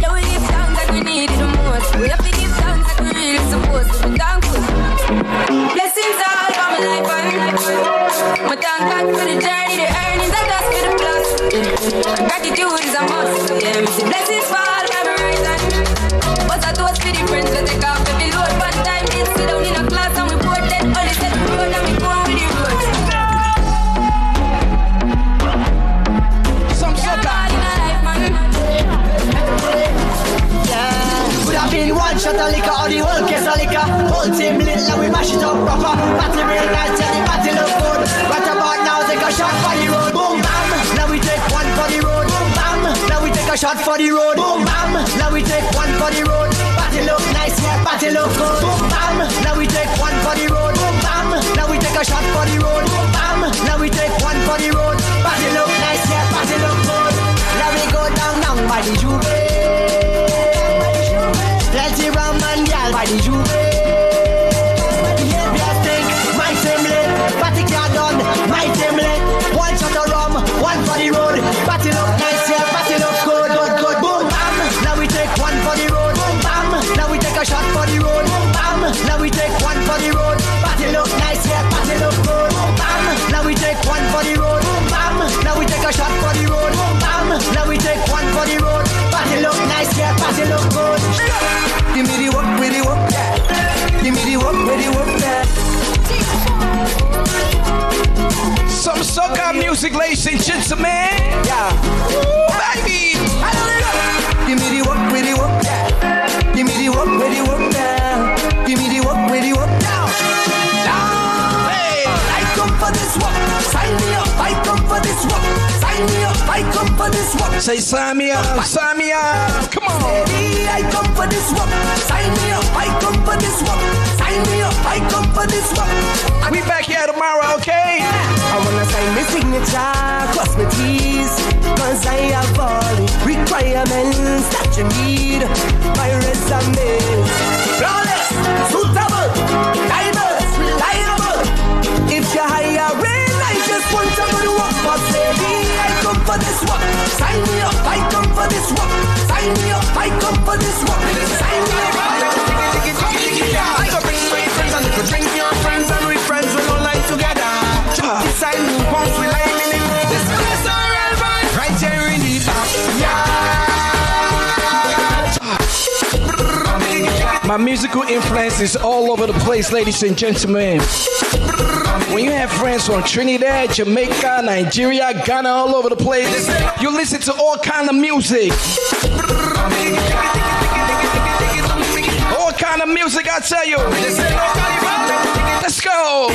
Yeah, we give thanks like we need it the most. We have to give thanks like we really supposed to be thankful. Blessings all for my life and my thank God for the journey, the earnings, and that's for the plus. Gratitude is a must. Yeah, blessings fall liquor. Whole team lit like we mash it up proper. Party real nice and the party look good. Right about now, take a shot for the road. Boom bam. Now we take one for the road. Boom bam. Now we take a shot for the road. Boom bam. Now we take one for the road. Party look nice, yeah, party look good. Boom bam. Say sign me up, sign me up. Come on. Steady, I come for this work. Sign me up, I come for this work. Sign me up, I come for this work. We back here tomorrow, okay? I wanna sign my signature, cross my T's Cause I have all the requirements that you need My resume Flawless, suitable, diverse, reliable If you hire rain, I just want to go to work But baby, I come for this work Sign me up, I come for this work Sign me up, I come for this work Sign me up, I come for this go bring my friends and go drink your friends and we friends we all like together. Decide who wants we like in. This place alright, right? Right here in the back. My musical influence is all over the place, ladies and gentlemen. When you have friends from Trinidad, Jamaica, Nigeria, Ghana, all over the place, you listen to all kind of music. All kind of music, I tell you. Let's go.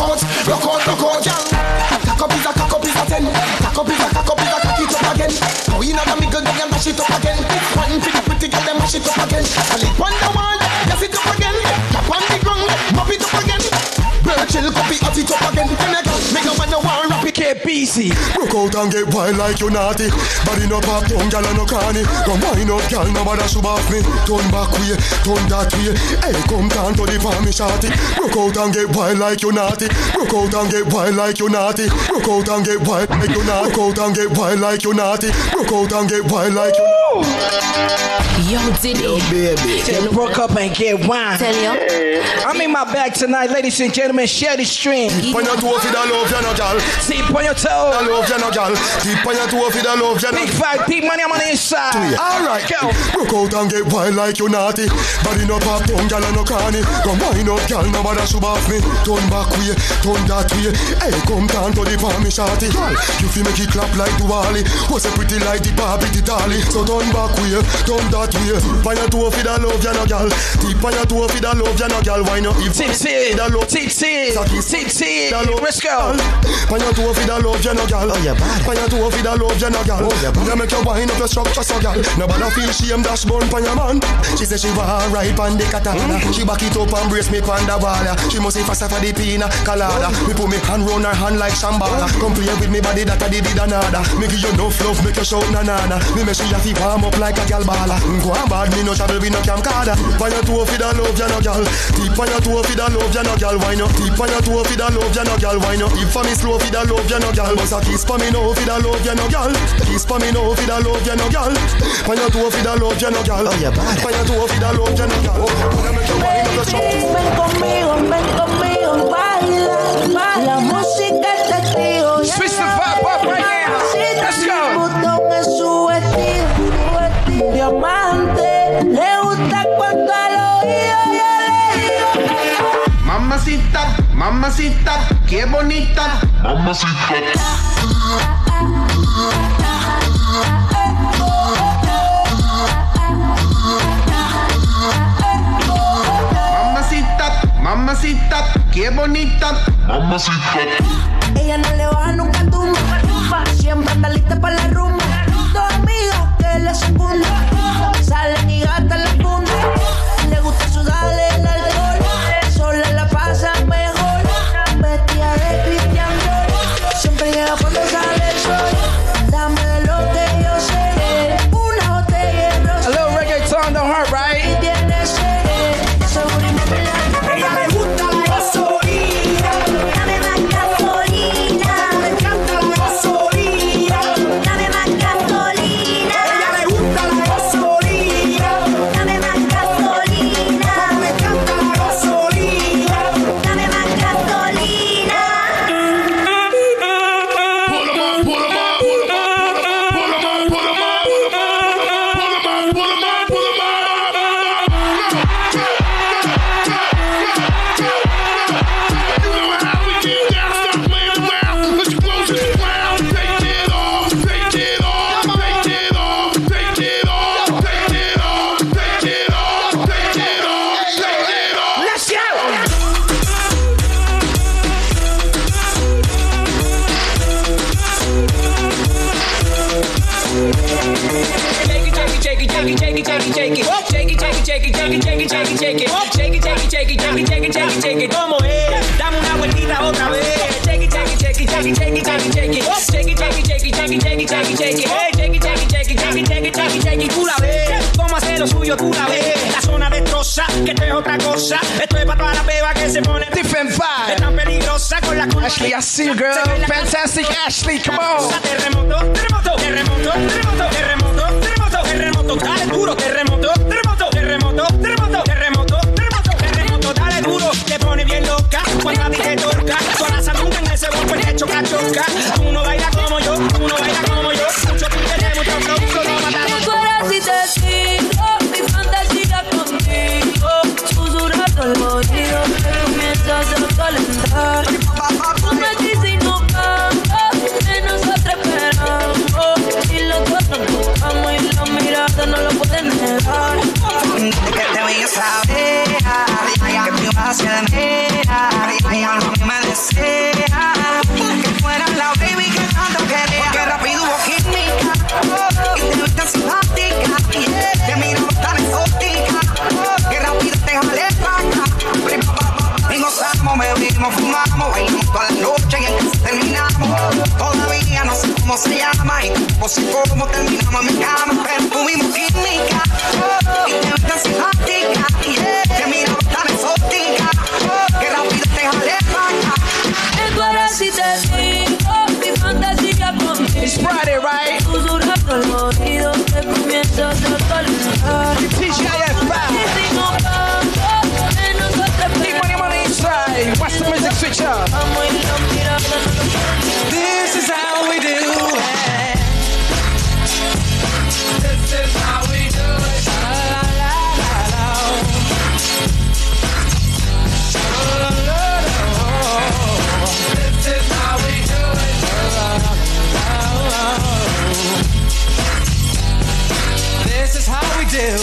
Out, look out, look out, yeah. Cock up is a cock up is a ten. Cock up is a cock up is a cock it up again. Now know the middle, they mash it up again. One pretty pretty girl, they mash it up again. I live on the wall, yes it up again. Tap on the ground, mop it up again. Virgil copy at it up again. Then I go, make no war rap it. Get busy. Out and get wild like you naughty. Body no pop, tongue gal no cranny. Come wind up, gal, no bother should off me. Turn back way, turn that way. Hey, come down to the palm me shorty. Broke out and get wild like you naughty. Broke out and get wild like you naughty. Broke out and get wild like you naughty. Broke out and get wild like you naughty. Broke out and get wild like you. Yo, Diddy. Yo, baby. Just broke up and get wine. Tell you. I'm in my bag tonight, ladies and gentlemen. Share the stream. On your toe for the love, you no gal. See, on your toe. The love, you no gal. Keep on your toe for the love, you no Big five, big money, I'm on the inside. Alright, go. Broke out and get wild like you naughty. Body no pop, tongue gal and no cranny. Come wind up, gal, no bother should off me. Turn back way, turn that way. Hey, come down to the palm me shorty. Gal, you feel make it clap like Duali. Was a pretty like the Barbie, the dolly. So turn back way, turn that way. On your toe for the love, you no gal. Tip on your toe for the love, you no gal. Why not? If Tip, tip, the love, tip, tip, tip, tip. Let's go. on your toe for the love, you no gal. Oh yeah, bad. On your toe for the love, you no gal. Oh yeah, bad. You make your wind up your structure, so gal. Nobody feel shame, dash bone pon your man. She say she want ride pon the katana. Mm. She back it up and brace me pon the wall. She must say faster for the pina colada. Oh. Me put me hand round her hand like shambala. Oh. Come play with me body that I did nada. Me give you enough love, make you shout na na na. Me make she to warm up like a gal bala. Mm, go on bad, me no travel with no camcorder. On your toe for the love, you no gal. Tip on your toe for the love, you no gal. Why no? Tip on your toe for the love, you no gal. Why no? If for me slow for the love, you no gal. Bust a kiss for me now for the love, you no gal. Kiss for me now for the love, you no gal. On your toe for the love, you no gal. Oh yeah, bad. On your toe for the love, you no gal. Oh, you make your wine up your shoulder. Ven conmigo, ven conmigo, baila, baila. La música es testigo. Mamacita, qué bonita. Mamacita. Mamacita, mamacita, qué bonita. Mamacita. Ella no le baja nunca tumba. Siempre anda lista para la rumba. Dos amigos que le secundan. La la zona destroza, que esto es otra cosa, esto es para toda la beba que se pone Different vibe. es tan peligrosa con la Ashley, I see you, girl. Fantastic, Ashley. Come on. Terremoto, terremoto, terremoto, terremoto, terremoto, terremoto, terremoto, dale duro, terremoto, terremoto, terremoto, terremoto, terremoto, terremoto, terremoto, dale duro, te pone bien loca cuando a ti te toca, con la salud en ese golpe te choca, choca, que te voy a saber que mi hacia mera mi alma me desea que fuera la baby cómo se llama y tampoco sé cómo terminamos en mi cama pero tuvimos química y te viste simpática que mira tan exótica que rápido te jalé pa' acá Que tú eres y te sigo, mi fantasía contigo. It's Friday, right?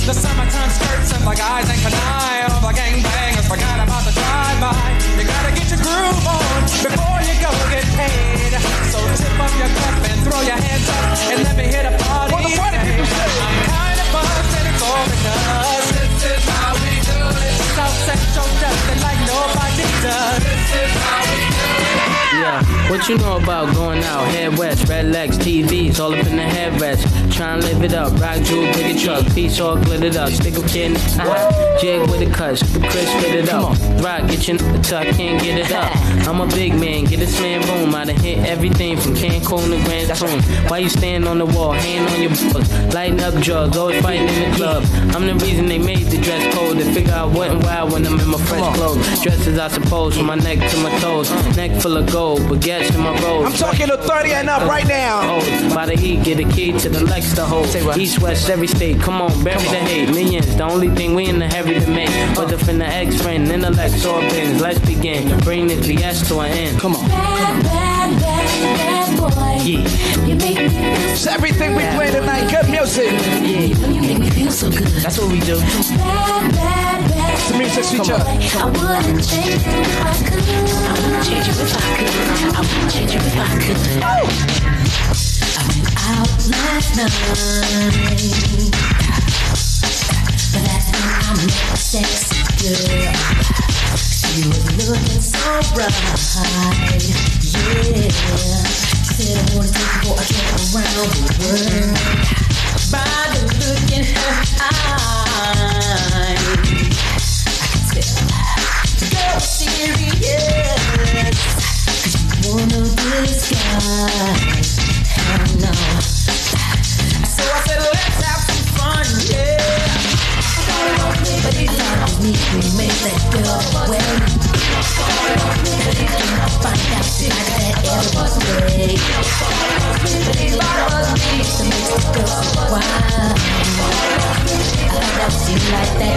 The summertime skirts and the guys ain't canine. The gangbangers forgot about the drive-by. You gotta get your groove on before you go get paid. So tip up your cup and throw your hands up and let me hit a party. What the party people say? I'm kinda buzzed and it's all because this is how we do it. South Central does it like nobody does. This is how we do it. Yeah, what you know about going out? Head west, red legs, TVs, all up in the headrest. Try and live it up. Rock jewel, bigger truck, piece all glittered up. Stick a kid, uh-huh. jig with a cut, crisp, spit it up. Rock, get your n- tuck, can't get it up. I'm a big man, get this man room. I done hit everything from Cancun to Grand Tune. Why you stand on the wall, hand on your balls, lighting up drugs, always fighting in the club. I'm the reason they made the dress code. They figure out what and why when I'm in my fresh clothes. Dresses, I suppose, from my neck to my toes. Neck full of gold, baguettes in my robe. I'm talking to 30 and up right now. Oh, by the heat, get a key to the Lex to hold. East, west, every state. Come on, bury the hate. Millions, the only thing we in the heavy to make. Whether from the X friend, intellect, or bins. Let's begin. Bring this BS to an end. Come on. Bad, bad, bad, bad boy. Yeah. You make me feel It's everything we play tonight. Good music. Yeah. You make me feel so good. That's what we do. Bad, bad, bad. It's the music feature. I wouldn't change it if I could. I wouldn't change it if I could. I wouldn't change it if I could. I went out last night. But that's when I met a sexy girl. She was looking so bright. Yeah. She said, I wanna take you for a trip around the world. By the look in her eyes.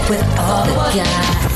With all the guys.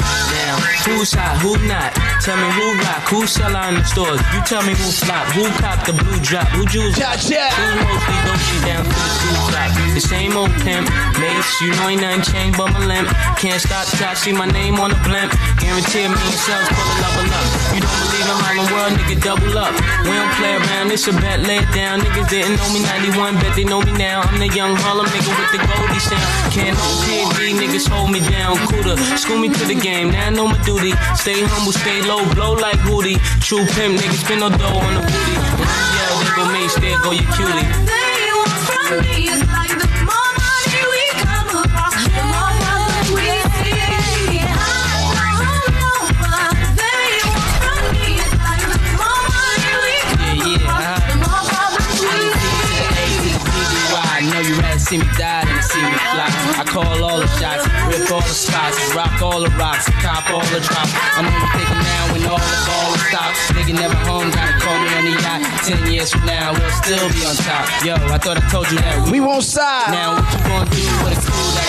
Now, who's hot, who not? Tell me who rock, who sell out in the stores. You tell me who flop, who cop the blue drop, who jewels. Gotcha. Who mostly don't get down to the school drop. The same old pimp, mace, you know ain't nothing changed but my limp. Can't stop till I see my name on the blimp. Guarantee me and sales full of level up. You don't believe in Harlem World, nigga, double up. We don't play around, it's a bet, lay it down. Niggas didn't know me 91, bet they know me now. I'm the young Harlem nigga with the Goldie sound. Can't no PD, niggas hold me down. Cooler, school me to the game, now I know my duty. Stay humble, stay low, blow like Hootie. True pimp, niggas spin no dough on the booty. When you yell, there go me, there go your cutie. They want from me is like the more money we come across, the more we see. I know, but they me is like the more money we come across, the more problems we see. I know you rather see me die see me fly. I call all the shots, rip all the spots, rock all the rocks, cop all the drops. I'm only thinking now when all the ball stops. Nigga never home, gotta call me on the yacht. Ten years from now, we'll still be on top. Yo, I thought I told you that We won't stop. Now what you gonna do with a crew that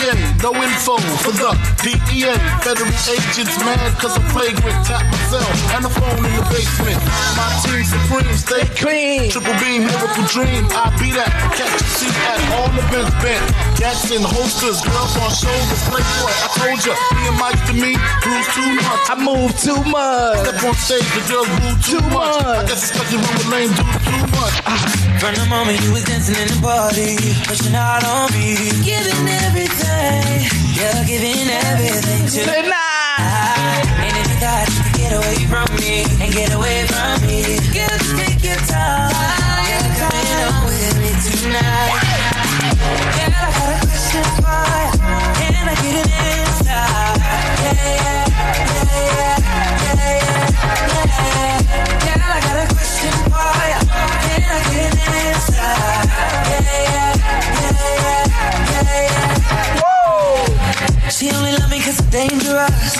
PPA, no info for the DEA. Federal agents mad cause I'm flagrant. Tap myself and the phone in the basement. My team supreme, stay clean. Triple beam, miracle dream. I be that. Catch a seat at all events bent. Gats in holsters, girls on shoulders. Playboy, I told ya, me and Mike to me, bruise too much. I move too much. Step on stage, the girls move too, much. I guess it's cause you run with lame dudes too much. From the moment you was dancing in the party, pushing out on me, giving everything, you're giving everything to Tonight. And if you thought you could get away from me and get away from me, you take your time. You're coming with me tonight. Girl, I got a question for you. Can I get an answer? Yeah, yeah, yeah, yeah, yeah, yeah, yeah. Girl, I got a question for you. Can I get an answer? She only love me cause I'm dangerous.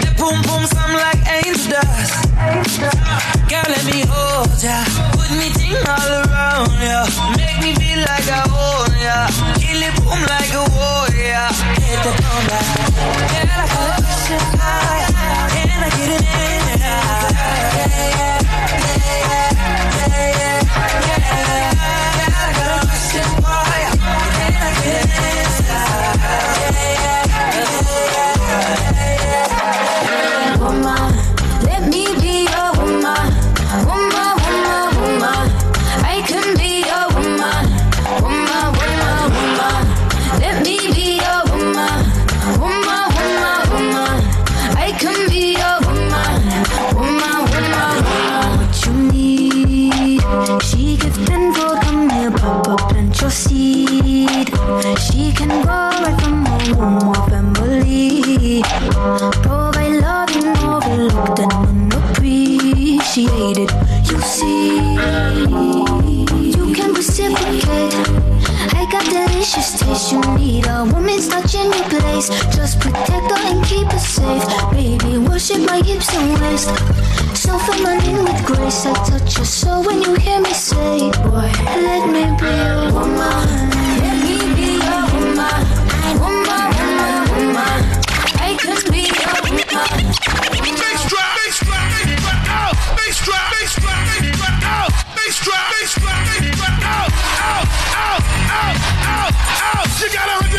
That boom boom sound like angel dust. Girl, let me hold ya. Put me ting all around ya. Make me feel like I own ya. Kill it boom like a warrior. Hit the bomb like. Girl, I could push it high. Can I get it in? Yeah, yeah, yeah, yeah, yeah, yeah. Girl, I could push it appreciated. You see, you can reciprocate. I got delicious taste you need. A woman's touch in your place. Just protect her and keep her safe. Baby, worship my hips and waist. So name with grace. I touch your soul when you hear me say, Boy, let me be a woman. Let me be your woman. Woman, woman, woman. I could be a woman. out, out, out. You gotta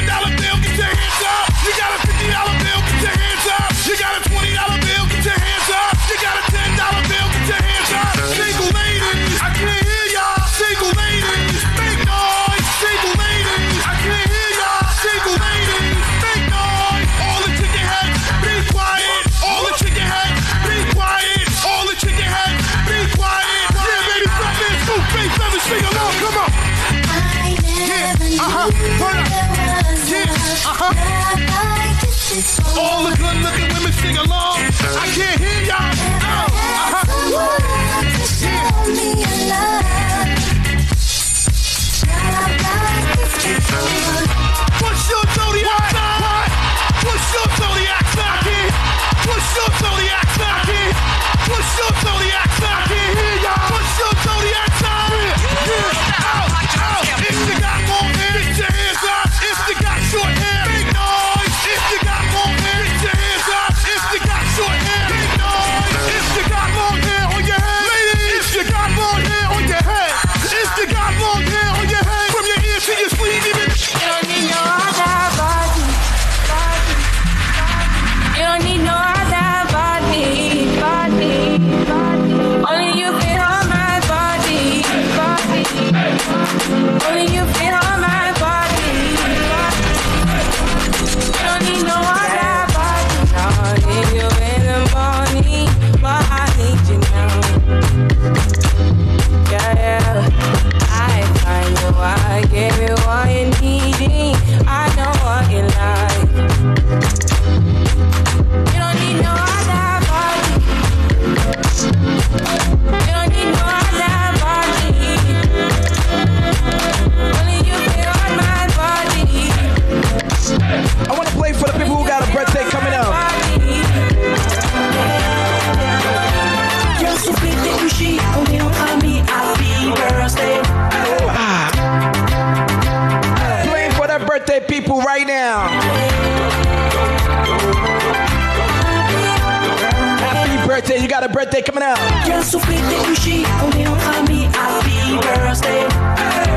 birthday coming out. Bien soufflé, couché, on est entre amis. Happy birthday.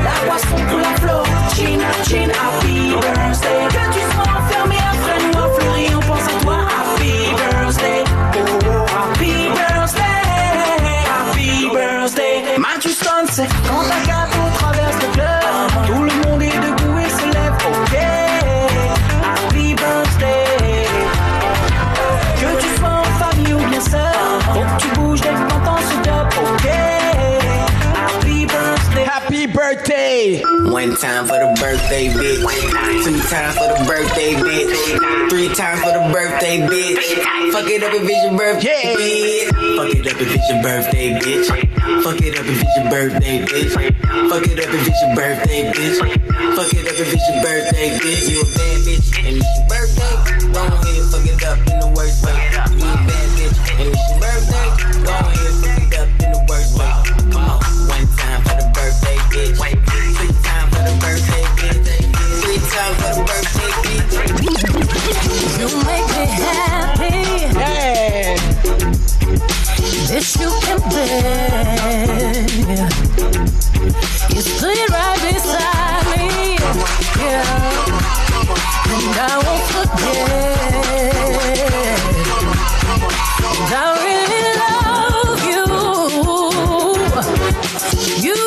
La boisson pour la flore. China, happy birthday. time for the birthday, bitch. Two times for the birthday, bitch. Three times for the birthday, bitch. Fuck it up if it's your birthday, bitch. Fuck it up if it's your birthday, bitch. Fuck it up if it's your birthday, bitch. Fuck it up if it's your birthday, bitch. Fuck it up if it's your birthday, bitch. You a bad bitch and it's your birthday. Go ahead, fuck it up in the worst way. You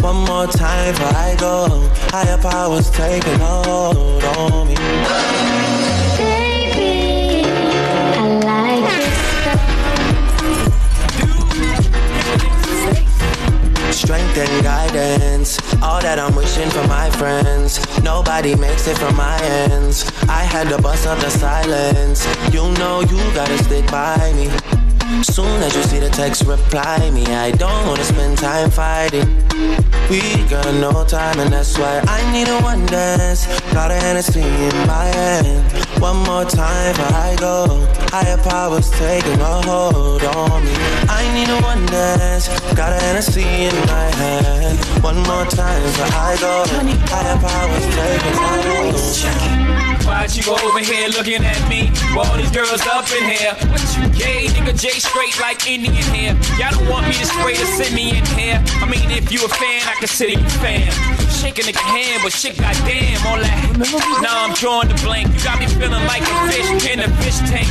One more time before I go. Higher powers taking a hold on me. Baby, I like your Strength and guidance, all that I'm wishing for my friends. Nobody makes it from my ends. I had to bust up the silence. You know you gotta stick by me. Soon as you see the text, reply me. I don't wanna spend time fighting. We got no time, and that's why I need a one dance. Got a Hennessy in my hand. One more time I go. Higher powers taking a hold on me. I need a one dance. Got a Hennessy in my hand. One more time before I go. Higher powers taking a hold. on me. Why'd you go over here looking at me? All these girls up in here. What you gay, nigga? J straight like Indian here. Y'all don't want me to spray to send me in here. I mean, if you a fan, I consider you fan. Shake a nigga hand, but shit, goddamn, all that. Now I'm drawing the blank. You got me feeling like a fish in a fish tank.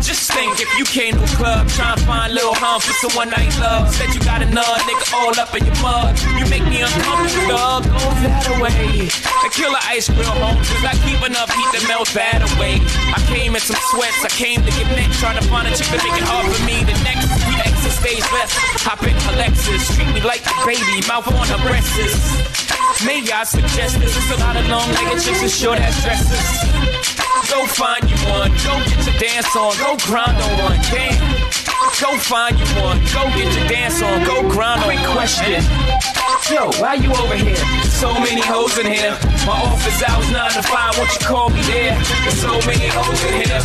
Just think if you came to a club, trying to find a little harm for some one night love. Said you got another nigga all up in your mug. You make me uncomfortable, dog. Go that away. And kill the ice cream home, cause I keep enough heat to melt that away. I came in some sweats, I came to get neck, trying to find a chick to make it hard for me. The next, we exit stage left. Hop in her Lexus, treat me like a baby, mouth on her breasts. Maybe I suggest this. It's a lot of long legged chicks and short ass dresses. Go find you one. Go get your dance on. Go grind on one. Damn. Go find you one. Go get your dance on. Go grind on one. question. Yo, why you over here? So many hoes in here. My office hours nine to five. Won't you call me there? There's so many hoes in here.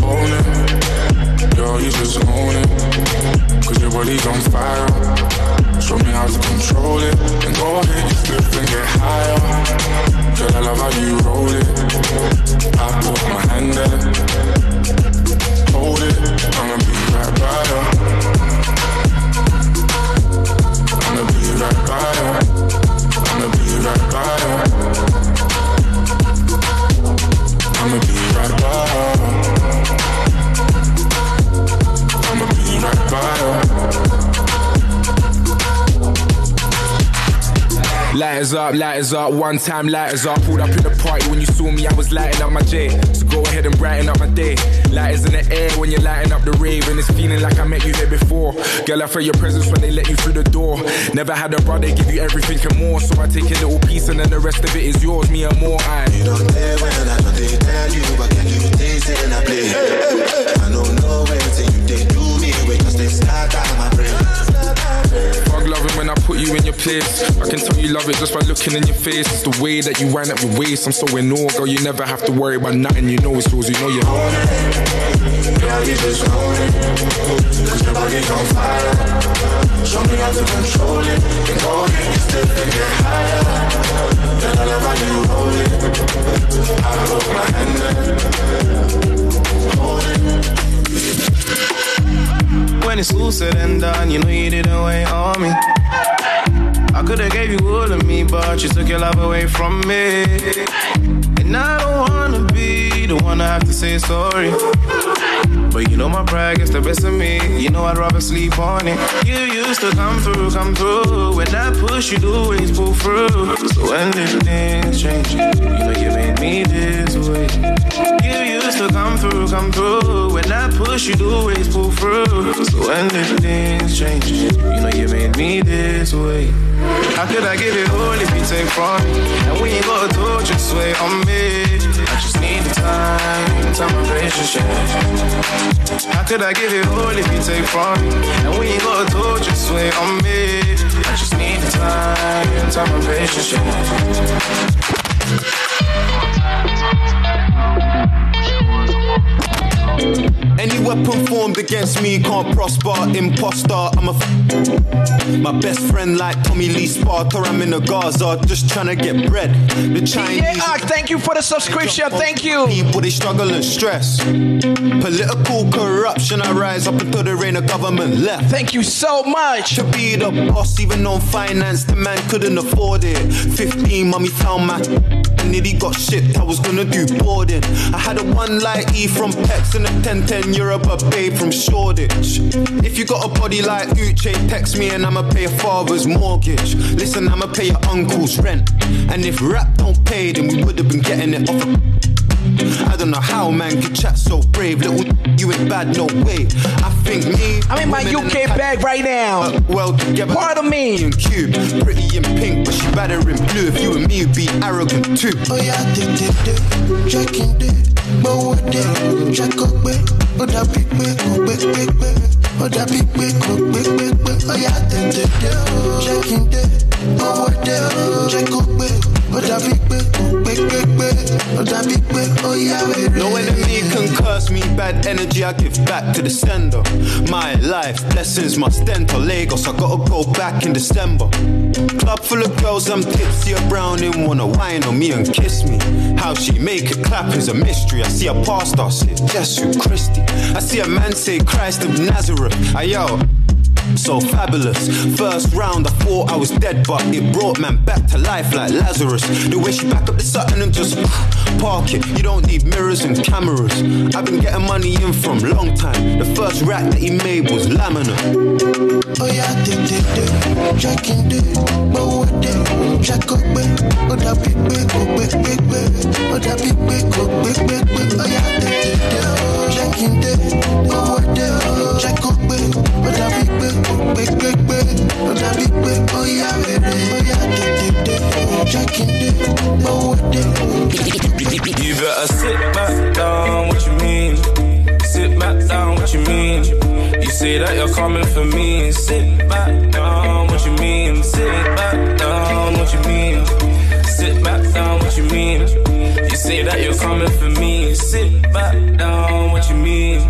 Own it, girl, you just own it. Cause your body's on fire. Show me how to control it. And go ahead, you slip and get higher. Girl, I love how you roll it. I put my hand there. Hold it, I'ma be right by you. I'ma be right by you. I'ma be right by you. I'ma be Lighters up, lighters up, one time lighters up. Pulled up in the party when you saw me, I was lighting up my J. So go ahead and brighten up my day. Lighters in the air when you're lighting up the rave, and it's feeling like I met you here before. Girl, I felt your presence when they let you through the door. Never had a brother give you everything and more, so I take a little piece and then the rest of it is yours, me and more. I. You don't care when I don't tell you, but can you things in a play? I don't know when say you they do me, wait, cause they start out my brain when I put you in your place. I can tell you love it just by looking in your face. It's the way that you wind up your waist. I'm so in awe, girl. You never have to worry about nothing. You know it's yours. You know you're. Hold it. Girl, you just it. Your on fire. To control it. Get higher. I. I hold my hand When it's all said and done, you know you didn't wait on me. I could've gave you all of me, but you took your love away from me. And I don't wanna be the one to have to say sorry. But you know my pride gets the best of me. You know I'd rather sleep on it. You used to come through, come through. When I push, you always pull through. So when did things change? You know you made me this way. You used to come through, come through. When I push, you always pull through. So when did things change? You know you made me this way. How could I give it all if you take from me? And we you got a door, just wait on me. I just need the time, time and yeah. How could I give it all if you take from me? And we you got a door, just wait on me. I just need the time, time and patience. Any weapon formed against me can't prosper. Imposter, I'm a f- My best friend like Tommy Lee Sparta. I'm in the Gaza, just trying to get bread. The Chinese. Ark, thank you for the subscription. Thank you. People they struggle and stress. Political corruption, I rise up until the reign of government left. Thank you so much. To be the boss, even on finance, the man couldn't afford it. 15, mommy found my nearly got shipped. I was gonna do boarding. I had a one light E from Pex and a 1010 Europe a babe from Shoreditch. If you got a body like Uche, text me and I'ma pay your father's mortgage. Listen, I'ma pay your uncle's rent. And if rap don't pay, then we would've been getting it off. I don't know how man could chat so brave. Little you ain't bad, no way. I think me. I'm in my UK and- bag right now. Uh, well together. Pardon me. In cube, pretty in pink, but she better in blue. If you and me would be arrogant too. Oh yeah, did did did, checking did, gbowó dé, check ó gbé, ó dàbí pé kò gbé gbé gbé, ó dàbí pé kò gbé gbé gbé. Oh yeah, did did did, checking did, gbowó dé, check ó gbé, No enemy can curse me, bad energy I give back to the sender. My life, blessings must enter Lagos. I gotta go back in December. Club full of girls, I'm tipsy, a browning, wanna wine on me and kiss me. How she make it clap is a mystery. I see a pastor say, Jesus Christi. I see a man say, Christ of Nazareth. Ayo. So fabulous. First round, I thought I was dead, but it brought man back to life like Lazarus. The way she back up the Sutton and just ah, park it. You don't need mirrors and cameras. I've been getting money in from long time. The first rack that he made was laminate. Oh yeah, did did did, checking did, gbowó dé, check ó gbé, ó dàbí pé kò gbé gbé gbé, ó dàbí pé kò gbé gbé gbé. Oh yeah, did did did, checking did, gbowó dé, check ó gbé, ó dàbí pé kò gbé You better sit back down, what you mean? Sit back down, what you mean? You say that you're coming for me. Sit back down, what you mean? Sit back down, what you mean? Sit back down, what you mean? You say that you're coming for me. Sit back down, what you mean?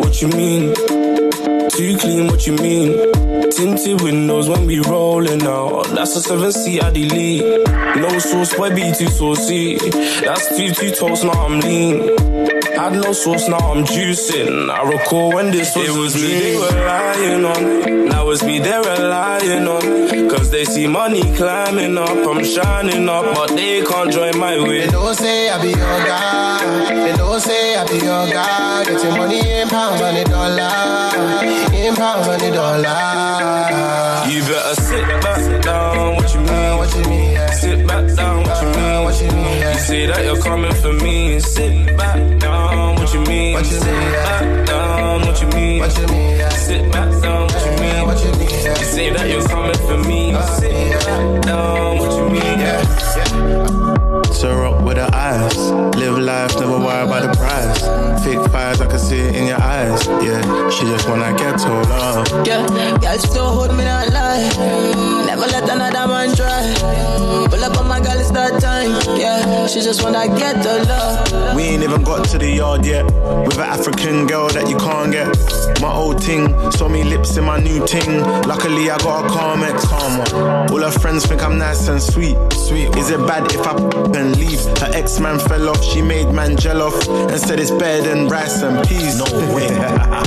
What you mean? Too clean, what you mean? Tinted windows when we rolling out. That's a seven seat I delete. No sauce, why be too saucy. That's two two toast, now I'm lean. Had no sauce, now I'm juicing. I recall when this was, it was me they were lying on. Now it's me they're relying on. They see money climbing up, I'm shining up, but they can't join my way. They don't say I be your guy. They don't say I be your guy. Getting money in pounds on the dollar. In pounds on the dollar. You better sit back down, what you mean? What you mean? Yeah. Sit back down, what you mean? What you mean? Yeah. You say that you're coming for me. Sit back down, you mean? What you Sit mean? Yeah. back down, what you mean? What you mean? Yeah. Sit back down, what you mean? What you mean? Yeah. You say that you're coming for me. Sit back down, what you mean? So up with the eyes. Live life, never worry about the price. Fake fires, I can see it in your eyes. Yeah, she just wanna get told off. Yeah, girl, she so hold me not lie. Never let another man try. Pull up on my girl, it's that time. Yeah, she just wanna get the love. We ain't even got to the yard yet. With an African girl that you can't get. My old ting, saw me lips in my new ting. Luckily, I got a calm ex, calm. All her friends think I'm nice and sweet. Sweet. Is it bad if I and leave? Her ex man fell off, she made man gel off. And said it's better than rice and peas. No way.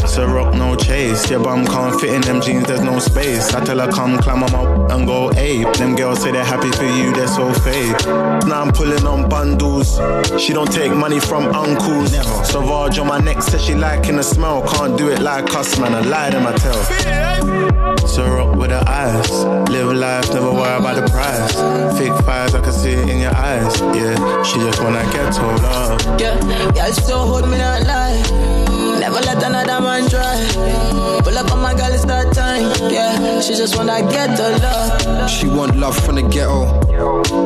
so rock, no chase. Your bum can't fit in them jeans, there's no space. I tell her come climb on my and go ape. Them girls say they're happy for you, they're so fake. Now I'm pulling on bundles. She don't take money from uncles. Never. Sauvage on my neck says she liking the smell. Can't do it like us, man. I lie to my tell. So rock with the eyes. Live life, never worry about the price. Fake fires, I can see it in your eyes. Yeah, she just wanna get told off. Yeah, yeah, so hold me not lie. Never let another man try. Pull up on my girl, it's that time. Yeah, she just wanna get the love. She want love from the ghetto.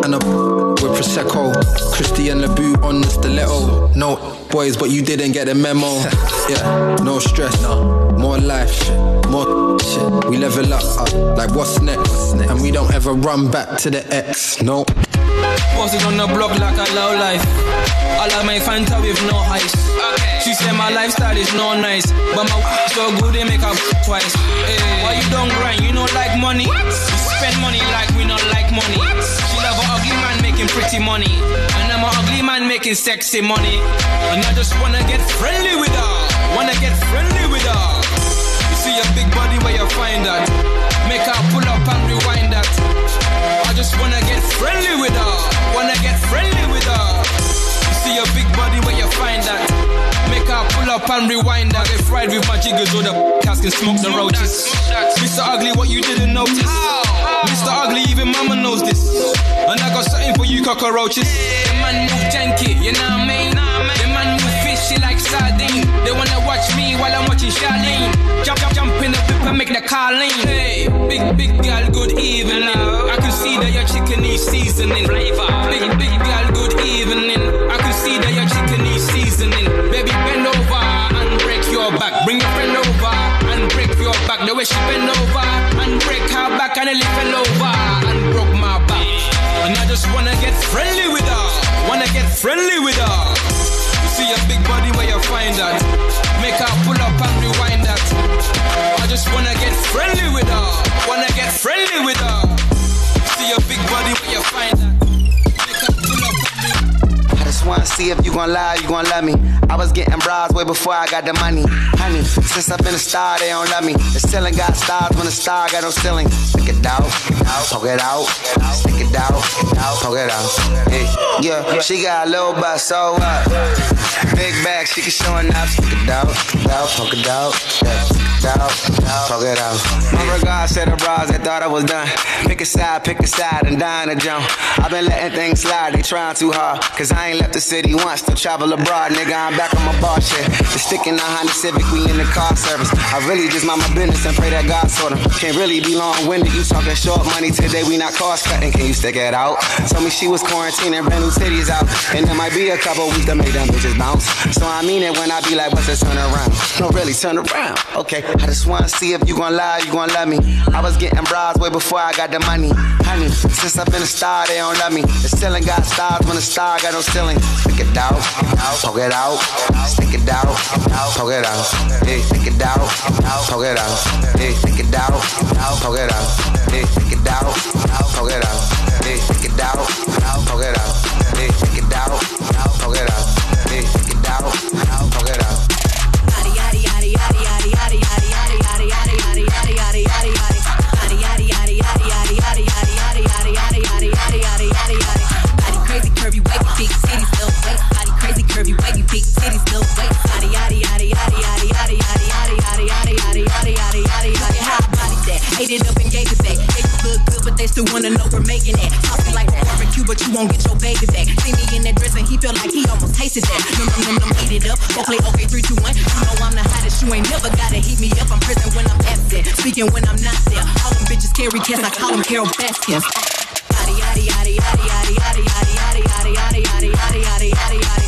And a with Prosecco. Christian LeBoot on the stiletto. No boys, but you didn't get the memo. yeah, no stress. More life, more shit. We level up, up. Like what's next? And we don't ever run back to the X. No. Posted on the block like a low life. I like my Fanta with no ice. She said my lifestyle is not nice, but my so good they make her twice. Hey, why you don't grind? You don't like money. You spend money like we don't like money. She love an ugly man making pretty money, and I'm an ugly man making sexy money. And I just wanna get friendly with her. Wanna get friendly with her. You see a big body where you find that. Make her pull up and rewind that. I just wanna get friendly with her. Wanna get friendly with her. You see a big body where you find that. Make her pull up and rewind that. Get fried with my jiggers or the cats can smoke the roaches. Mr. Ugly, what you didn't notice. Mr. Ugly, even mama knows this. And I got something for you cockroaches. The man move janky, you know what I mean? The man fishy like sardine. They wanna watch me while I'm watching Charlene. Jump, jump, jump in the whip and make the car lean. Hey, big, big girl, good evening. I can see that your chicken needs seasoning. Flavor. Big, big girl, good evening. I can see that your chicken needs seasoning. Baby, bend over and break your back. Bring your friend over and break your back. The way she bend over and break her back and nearly fell over and broke my back. And I just wanna get friendly with her. Wanna get friendly with her. See a big body where you find that. Make her pull up and rewind that. I just wanna get friendly with her. Wanna get friendly with her. See a big body where you find that. Just wanna see if you gon' lie, you gon' love me. I was getting bras way before I got the money. Honey, since I've been a star, they don't love me. The ceiling got stars when the star got no ceiling. Stick it out, poke it out, stick it out, poke it out. Yeah, yeah, she got a little butt, so what? Big bag, she can show enough. Stick it out, out, poke it out, yeah, out, poke it out. My regards to the bras that thought I was done. Pick a side, pick a side, and dying to jump. I've been letting things slide, they trying too hard. Cause I ain't left the city once to travel abroad, nigga. I'm back on my bar shit. The stick in the Honda Civic, we in the car service. I really just mind my business and pray that God sort them. Can't really be long winded. You talking short money today, we not cost cutting. Can you stick it out? Told me she was quarantining, brand new titties out. And there might be a couple weeks to make them bitches bounce. So I mean it when I be like, what's the turn around? No, really, turn around. Okay, I just wanna see if you gon' lie, you gon' love me. I was getting bras way before I got the money. Honey, since I've been a star, they don't love me. The ceiling got stars when the star got no ceiling. Stick it out, poke it out, stick it out, poke it out. Hey, stick it out, poke it out. Hey, stick it out, poke it out. Hey, stick it out, poke it out. Hey, stick it out, poke it out. Hey, stick it out, poke it out. Hey, stick it out. Num num num num, eat it up. Go play okay, three two one. You know I'm the bitches carry cats. I call them Carole Baskins. Yada yada yada yada yada yada yada yada yada yada yada yada yada yada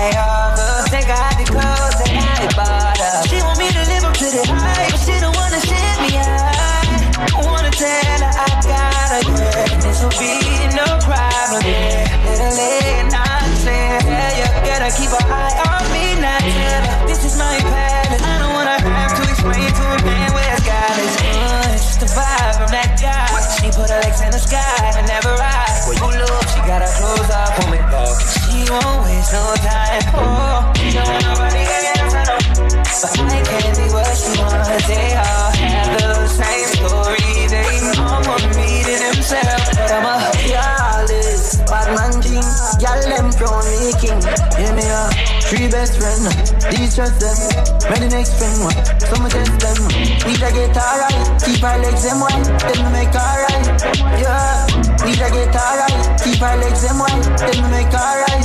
I had the clothes that I bought her. She want me to live up to the hype, but she don't wanna set me high. I wanna tell her I got her, yeah. This will be no problem, yeah. Nonsense, yeah, you gotta keep her eye on me, not tell her this is my palace. I don't wanna have to explain to a man where got his uh, It's just the vibe from that guy. She put her legs in the sky no time. Oh, king. Me out. Three best friends. Uh, these trust them. Ready next friend one. Uh, some test them. Need to get alright. Keep our legs them wide. Then we make alright. Yeah. Need to get alright. Keep our legs them wide. Then we make alright.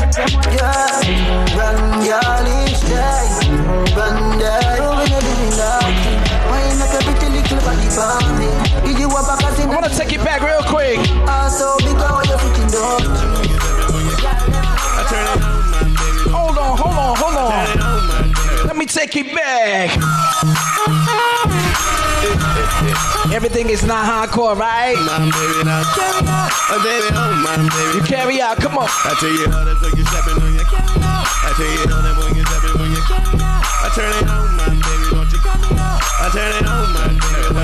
Yeah. Run y'all each day. Run day. Oh, when you're doing that. Why you make a pretty little body for me? Did you walk back as in I wanna take it back real quick. Ah, oh, take it back. Everything is not hardcore, right? Oh, oh, you carry out, come on. I tell you how that's like you stepping on your I tell you how that when you stepping on your I turn it on, my baby, don't you I turn it on, my baby.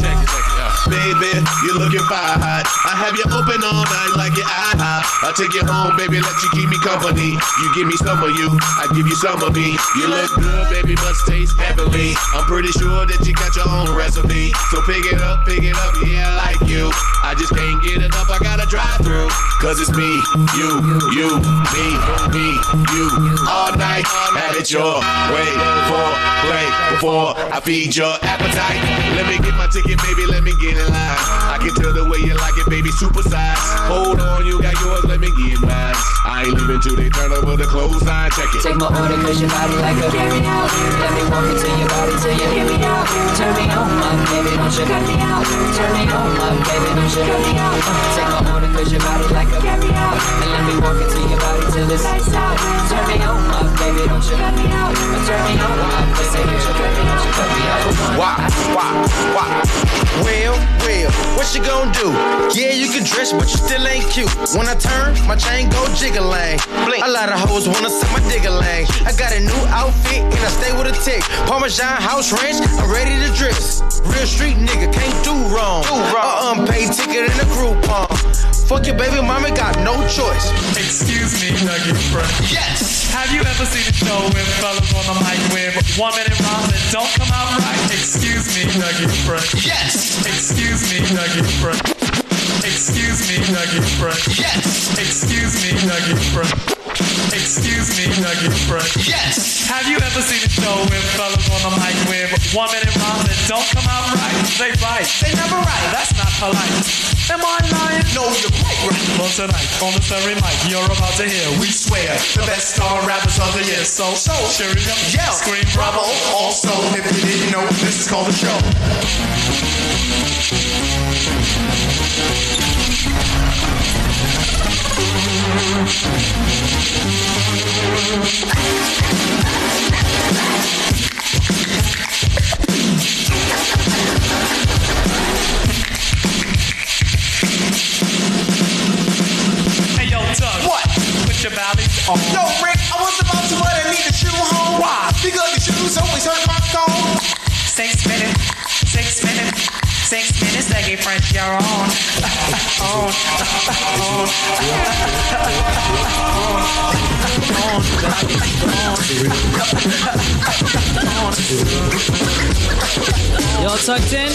Check it, check it out. Baby, you looking fine hot. I have you open all night like your eye hot. I take you home, baby, let you keep me company. You give me some of you, I give you some of me. You look good, baby, must taste heavenly. I'm pretty sure that you got your own recipe. So pick it up, pick it up, yeah, I like you. I just can't get enough, I gotta drive through. Cause it's me, you, you, me, me, you. All night, have it your way for play before I feed your appetite. Let me get my ticket, baby, let me get in line. I can tell the way you like it, baby, super size. Hold on, you got yours, let me get mine. I ain't leaving till they turn over the clothesline, check it. Take my order cause your body like a carry out. Let me walk into your body till you hear me out. Turn me on, my baby, don't you cut me out. Turn me on, my baby, don't you cut me out. Take my order cause your body like a carry out. And let me walk into your body till it's lights out. Turn me on, my baby, don't you cut me out. Turn me on, my baby, don't you cut me out. You cut me out. Why, why, why? Well, well, what you gonna do? Yeah, you can dress, but you still ain't cute. When I turn, my chain go jiggling. Blink. A lot of hoes wanna suck my diggling. I got a new outfit and I stay with a tick. Parmesan house ranch, I'm ready to drip. Real street nigga, can't do wrong. Do wrong. A unpaid ticket in a Groupon. Fuck your baby mama, got no choice. Excuse me, Nugget friend. Yes. Have you ever seen a show with fellas on the mic with one minute rhymes that don't come out right? Excuse me, Nugget friend. Yes. Excuse me, Nugget friend. Excuse me, Nugget friend. Yes. Excuse me, Nugget friend. Excuse me, Nugget friend. Yes. Have you ever seen a show with fellas on the mic with one minute rhymes that don't come out right? They bite. They never right. That's not polite. Am I lying? No, you're quite right. Well, tonight, on the very mic, you're about to hear, we swear, the best star rappers of the year. So, so, cheer it up, Yeah. scream bravo. Also, if you didn't know, this is called a show. Hey, yo, Doug. What? Put your belly on. Yo, Rick, I was about to, but I need a shoe home. Why? Because the shoes always hurt my cone. Six minutes, six minutes to get French, you're on. on. Y'all tucked in?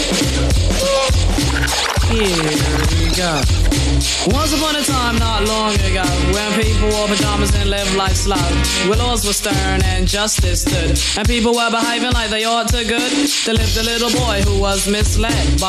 Here we go. Once upon a time, not long ago, when people wore pajamas and lived life slow, laws were stern and justice stood, and people were behaving like they ought to good, there lived a little boy who was misled by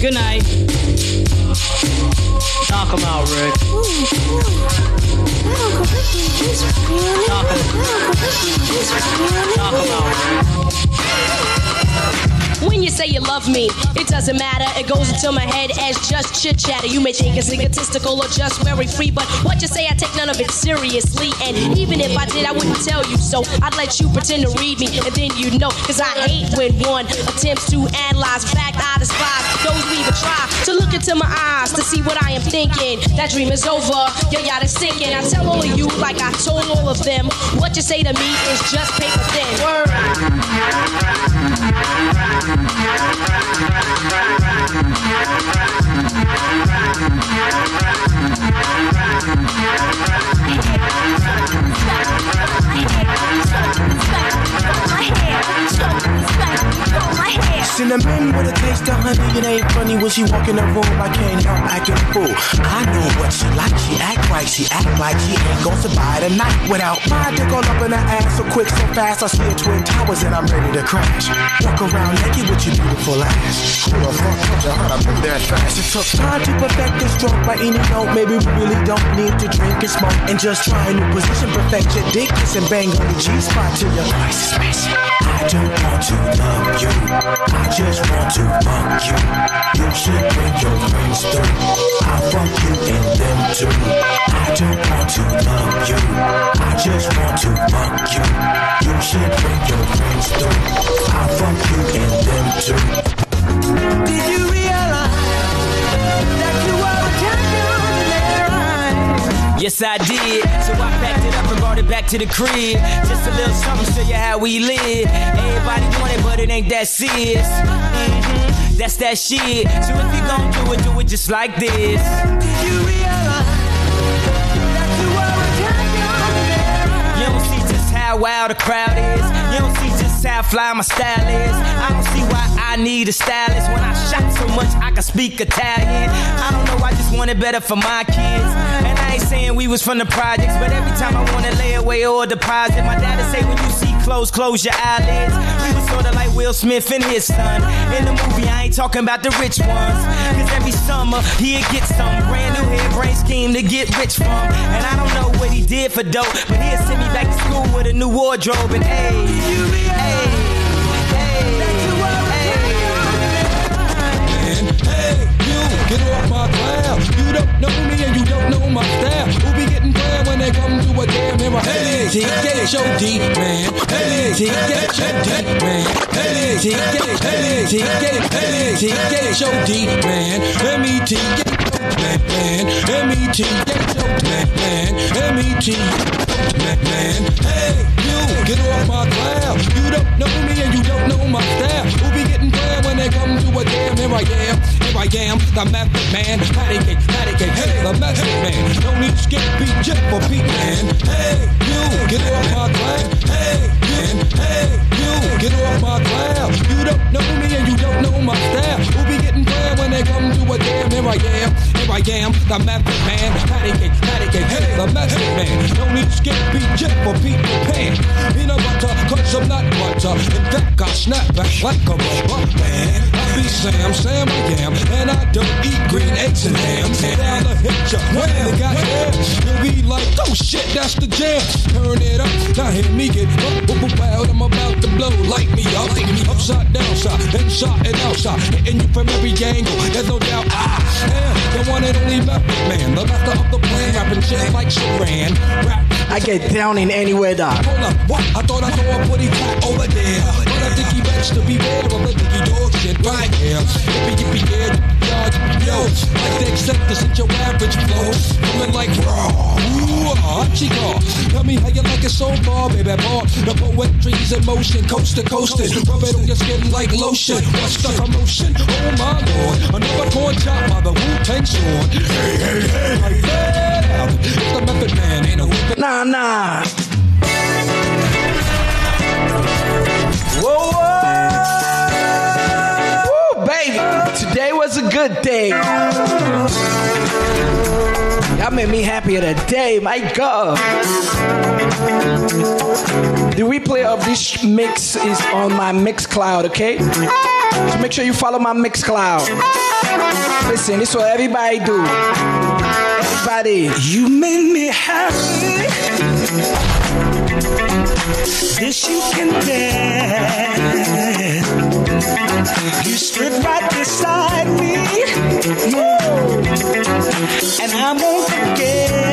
Good night. Knock 'em out, Rick. Knock 'em out, When you say you love me, it doesn't matter. It goes into my head as just chit chatter. You may think it's egotistical or just very free, but what you say, I take none of it seriously. And even if I did, I wouldn't tell you so. I'd let you pretend to read me, and then you'd know. Cause I hate when one attempts to analyze. In fact, I despise those who even try to look into my eyes to see what I am thinking. That dream is over, your yacht is sinking. I tell all of you, like I told all of them, what you say to me is just paper thin. Yeah. Cinnamon with a taste of honey, it ain't funny when she walk in the room. I can't help acting a fool. I know what she like, she act right, she act like she ain't gon' survive the night without my dick all up in her ass so quick, so fast. I see her twin towers and I'm ready to crash. Walk around naked with your beautiful ass. Who the fuck told you how to move that fast? It took time to perfect this stroke by any note. Maybe we really don't need to drink and smoke and just try a new position. Perfect your dick, kiss and bang on the G spot till your voice is. I don't want to love you. I just want to fuck you. You should bring your friends through. I'll fuck you and them too. I don't want to love you. I just want to fuck you. You should bring your friends through. I'll fuck you and them too. Did you Yes, I did. So I packed it up and brought it back to the crib. Just a little something, show you how we live. Everybody want it, but it ain't that serious. Mhm, That's that shit. So if you gon' do it, do it just like this. You realize that you were a champion in their eyes? You don't see just how wild the crowd is. You don't see just how fly my style is. I don't see why I need a stylist when I shot so much I can speak Italian. I don't know, I just want it better for my kids. And I ain't saying we was from the projects, but every time I wanna lay away or deposit, my dad'd say when you see clothes, close your eyelids. We was sorta like Will Smith and his son. In the movie, I ain't talking about the rich ones. Cause every summer, he'd get some brand new hair brain scheme to get rich from. And I don't know what he did for dope, but he'd send me back to school with a new wardrobe and hey, hey, get off my cloud. You don't know me and you don't know my style. Who be getting planned when they come to a? Here I hey, TK, show D, man. Hey, TK, show D, man. Hey, TK, hey, TK, hey, TK, show D, man. M-E-T, man, man. M-E-T, show man, man. M-E-T, man, man. Hey, you, get off my cloud. You don't know me and you don't know my style. A jam? Here I am, here I am the method man. Patty cake, patty cake. Hey, the method man. No need skip beat jet for Pete man. Hey, you get off my cloud. Hey, you, hey, get off my cloud. You don't know me and you don't know my style. Who be getting planned when they come to a jam? Here I am, here I am, the method man. Patty cake, patty cake. Hey, the method man. No need skip beat jet for Pete Pan. Peanut butter, cut some nut butter. In fact, I snap back like a rubber man. I be Sam, Sam I am, and I don't eat green eggs and ham. Down the hit ya, when they got hair, you'll be like, oh shit, that's the jam. Turn it up, now hear me get up, wild. I'm about to blow, light me light me upside down, side, inside and outside, hitting you from every angle. There's no doubt, ah, the one and only method man, the master of the plan, rapping shit like Saran. Rap I get down in any weather. Hold up, what? I thought I saw a over there. But I think he begs to beware of the dicky dog shit right here. Yippee, yippee, yeah, yippee, yippee, yo. Like they accept this at your average flow. Coming like raw. Ooh, ah, chico. Tell me how you like it so far, baby boy. The poetry's in motion, coast to coast. Rub it on your skin like lotion. What's the commotion? Oh my lord. Another corn chop by the Wu-Tang sword. Hey, hey, hey, like that. It's the method man, ain't a whippet. Nah, nah. Whoa, whoa. Woo, baby. Today was a good day. Y'all made me happy today. My God. The replay of this mix is on my Mixcloud, okay? So make sure you follow my Mixcloud. Listen, this is what everybody do. Everybody. You made me happy. This you can bet. You stood right beside me. And I won't forget.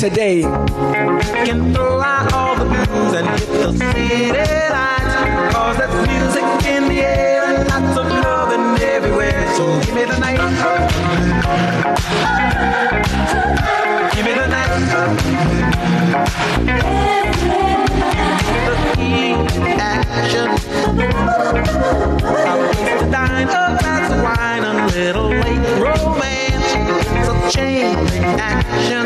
today. Can throw out all the blues and hit the city lights. Cause that's music in the air and lots of loving everywhere. So give me the night. Give me the night. The key action. I'll glass of wine, a little late romance. It's a chain reaction.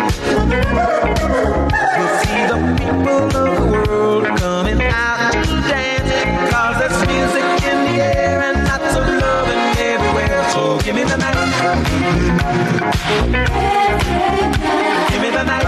You'll see the people of the world coming out to there's music in the air and lots of loving everywhere. So give me the night the night.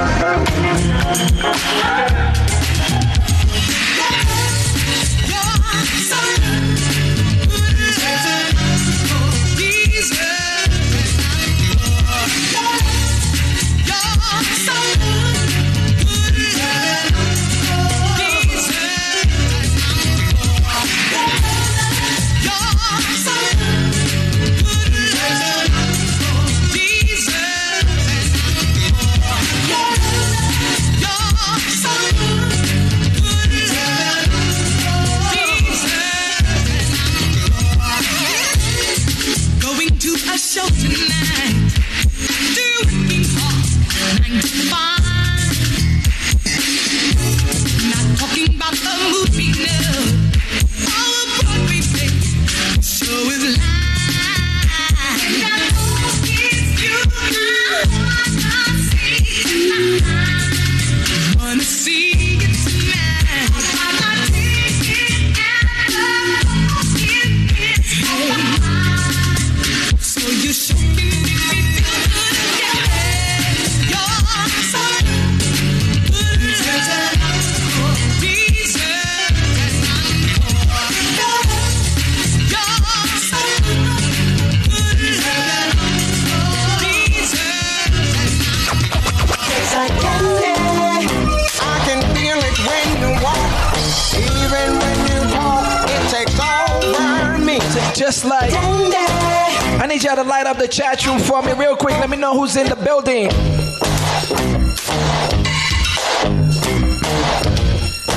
room for me real quick. Let me know who's in the building.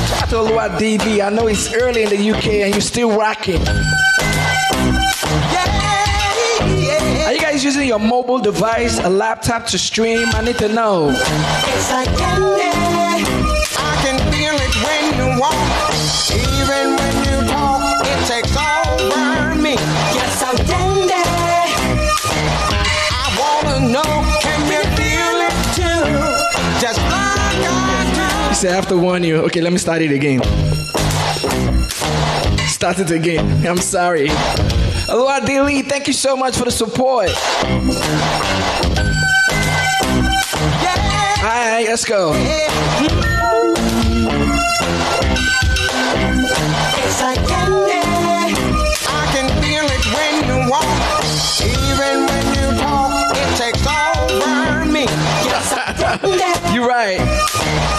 Shout to Lua DB. I know it's early in the UK and you're still rocking. Are you guys using your mobile device, a laptop to stream? I need to know. Said, I have to warn you. Okay, let me start it again. Start it again. I'm sorry. Aloha Daily, thank you so much for the support. Alright, let's go. It's like candy. I can feel it when you walk, even when you talk. It takes over me. Yes. You're right.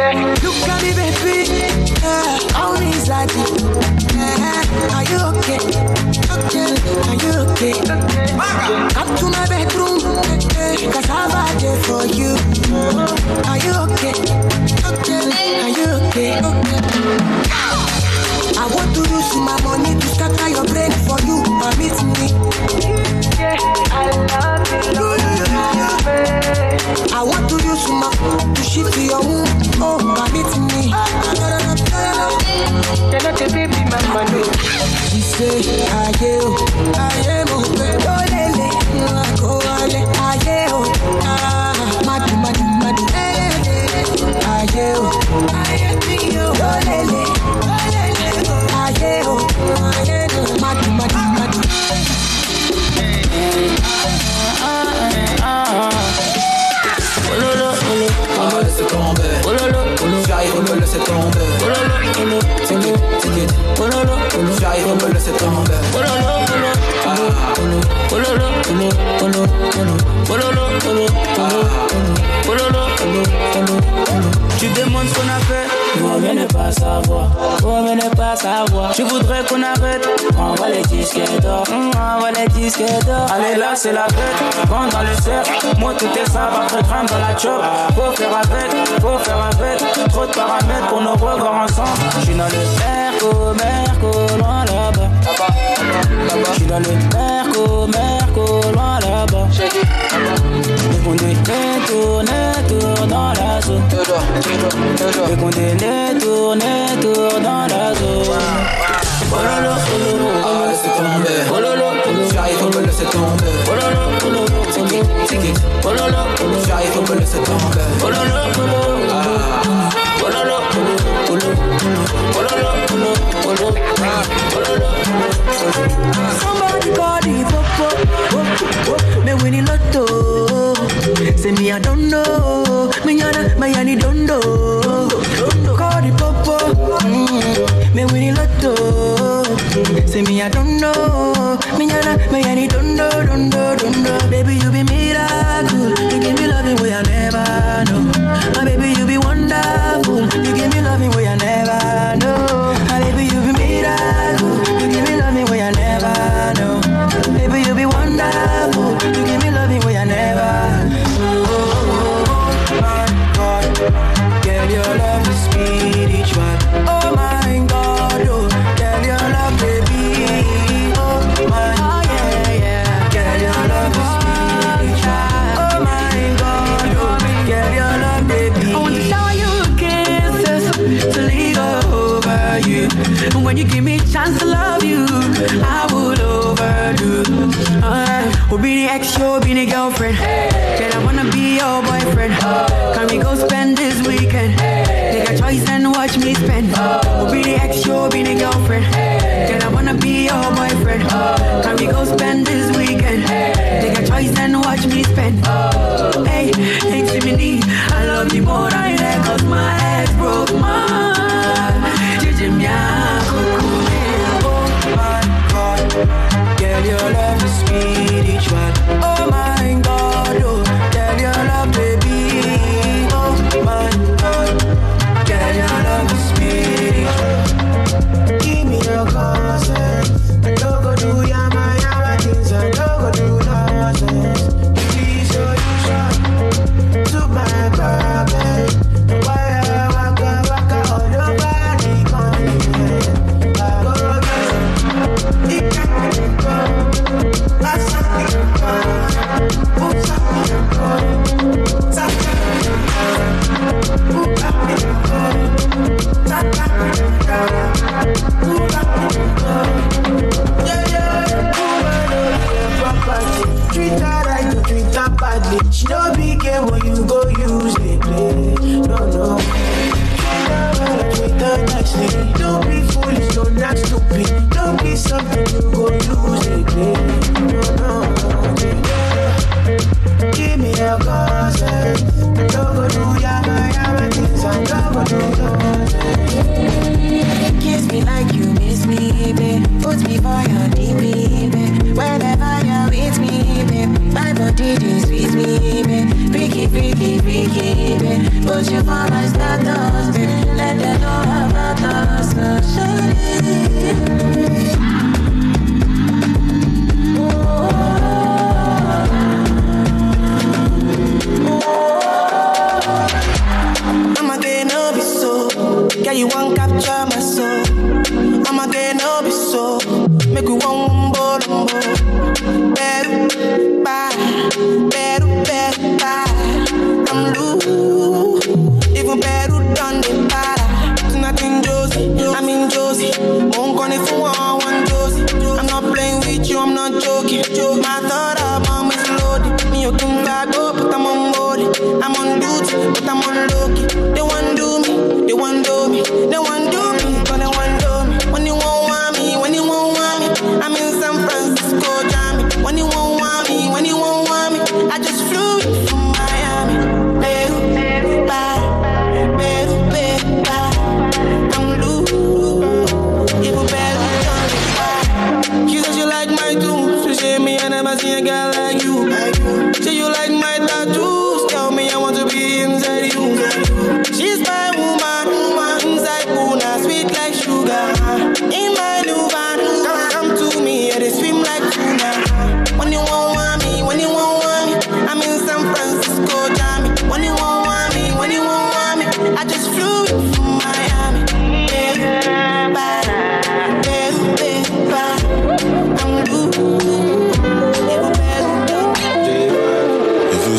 baby. Look at me, baby. Uh, all these. Uh, are you okay? Okay. Are you okay? Come to my bedroom. Cause I've had it for you. Are you okay? Okay. Are you okay? Okay. I want to use my money to scatter your brain for you. Permit me. Yeah, I love you. I want to use my phone to your womb. Oh, permit me. You're not a baby, mama, no. She say, aye, oh, aye, oh, oh, lele, oh, ale, aye, oh, ah, madu, madu, madu, eh, eh, aye, oh, aye, oh, lele, oh, lele, aye, oh, aye, oh, madu, madu, madu. Ah, laisse tomber. J'arrive, oh là, laisse tomber. J'arrive, oh là, laisse tomber. Tu demandes ce qu'on a fait vous venez pas savoir, vous venez pas savoir. Je voudrais qu'on arrête, va les disquettes d'or, on va les disquettes d'or. Allez là, c'est la fête, quand dans le cercle, moi tout est ça, après crème dans la chop. Faut faire avec, faut faire avec, trop de paramètres pour nous revoir ensemble. Je suis dans le Merco, Merco, loin là-bas là-bas. Dans le Merco, Merco, loin là-bas. Le condé tourne, tourne dans la zone. Tourne, tourne dans la zone. Oh oh. Tiki tiki. Somebody call the up, up, up, Me lotto. Say me I don't know. Me yana, me yani don't know. Call the up, up, Me the lotto. Say me I don't know. Me llena, We'll be the ex, you'll be the girlfriend. Girl, I wanna be your boyfriend. Can we go spend this weekend? Take a choice and watch me spend. We'll be the ex, you'll be the girlfriend. Girl, I wanna be your boyfriend. Can we go spend this weekend? Take a choice and watch me spend. Hey, thanks to I love you more than you cause my ex broke my. Jijim ya, oh my God, girl, your love is sweet. keep it. But you for my status, babe. Let them know about us. So.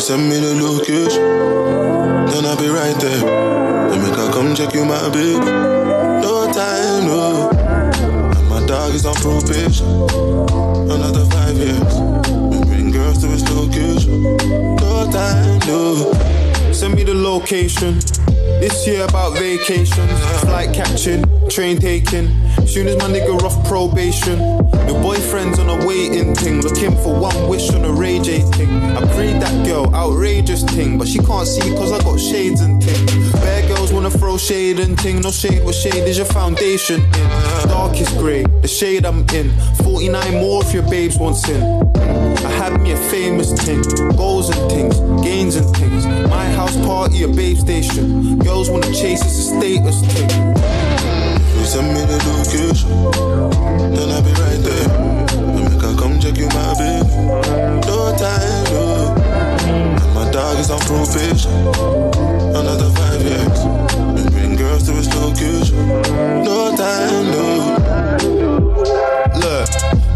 send me the location, then I'll be right there. Then make her come check you, my babe. No time, no. And my dog is on probation, another five years. We bring girls to his location, no time, no. Send me the location. This year about vacations, flight catching, train taking. Soon as my nigga off probation. Your boyfriend's on a waiting thing, looking for one wish on a rage J thing. I prayed that girl, outrageous thing, but she can't see cause I got shades and things. Bear girl wanna throw shade and thing, no shade, what shade is your foundation in? Dark is grey, the shade I'm in. 49 more if your babes want sin. I had me a famous thing, goals and things, gains and things. My house party, a babe station. Girls wanna chase, it's a status thing. You send me the location, then I'll be right there. You make her come check you, my baby. No time, no. And my dog is on probation. Another five years. To his. No time, no. Look,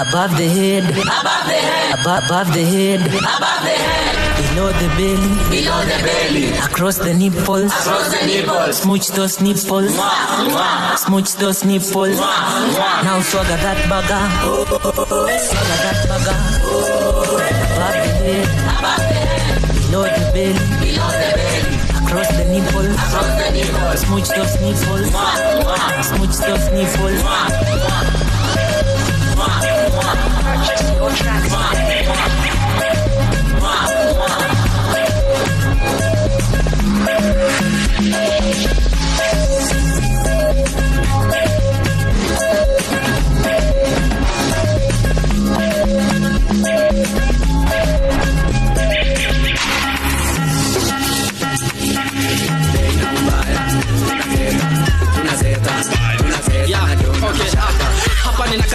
Above the head, above the head, above, above the head, above the head, below the belly, below the belly, across the nipples, across the nipples, smooch those nipples, mwah, mwah. smooch those nipples. Mwah, mwah. Now swagger that bugger, swagger that bugger, above the head, above the head, below the belly, below the belly. Across the nipples, across the nipples, smooch those nipples, mwah, mwah. smooch those nipples. Purchase your tracks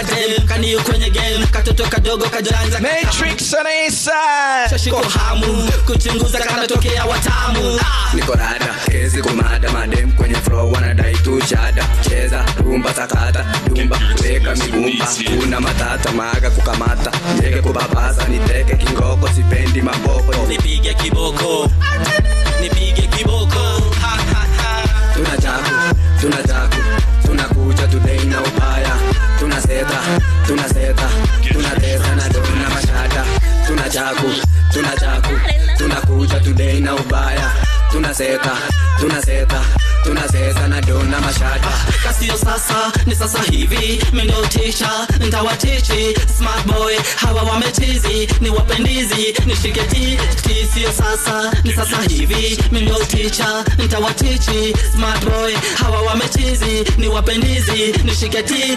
kadem kwenye game. Katoto kadogo kajanza Matrix shashiko hamu. Kuchunguza kanatokea watamu. Niko rada kezi kumada madem kwenye flow wanadai tu shada. Cheza rumba sakata dumba. Weka migumba kuna matata maga kukamata. Ndege kubabasa niteke kingoko sipendi maboko. Nipige kiboko. Nipige chaku tuna chaku tunakuja today na ubaya. Tunaseka tunaseka tunaseka na dona mashada kasio sasa ni sasa hivi mindotisha ntawatichi smart boy hawa wametizi ni wapendizi. Nishike ti kisio sasa ni sasa hivi mindoticha ntawatichi smart boy hawa wametizi ni wapendizi. Nishike ti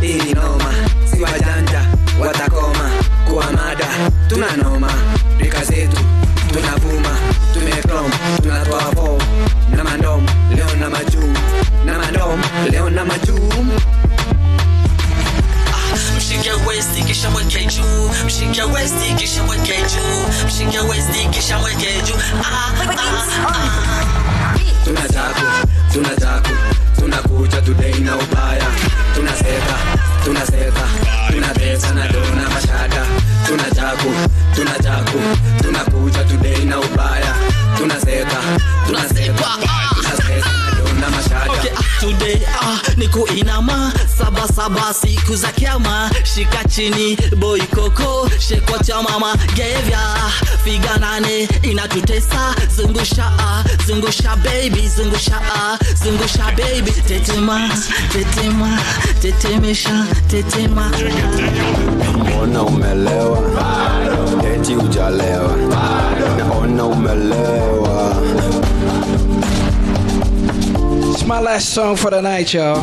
ti noma si wajanja watakoma kuwa mada. Tuna noma rika zetu tunavuma tumeprom tunatoa fo. Na mandom leo na majuu. Na mandom leo na majuu. Mshike westi kisha mweke juu. Mshike westi kisha mweke juu. Mshike westi kisha mweke juu. Ah, ah, ah. tunakuja today na ubaya. Tunaseta tunaseta tunatesa na dona mashaka. Tunajaku tunajaku tunakuja today na ubaya. Tunaseka tunaseka. Tunaseka na ah, today ah, ni kuinama. Saba saba siku za kiama. Shika chini boy koko. Shekwa cha mama gevya. Figa nane inatutesa. Zungusha ah, zungusha baby zungusha ah, zungusha baby. Tetema tetema tetemesha tetema. Naona umelewa? Eti ujalewa naona umelewa? It's my last song for the night, y'all.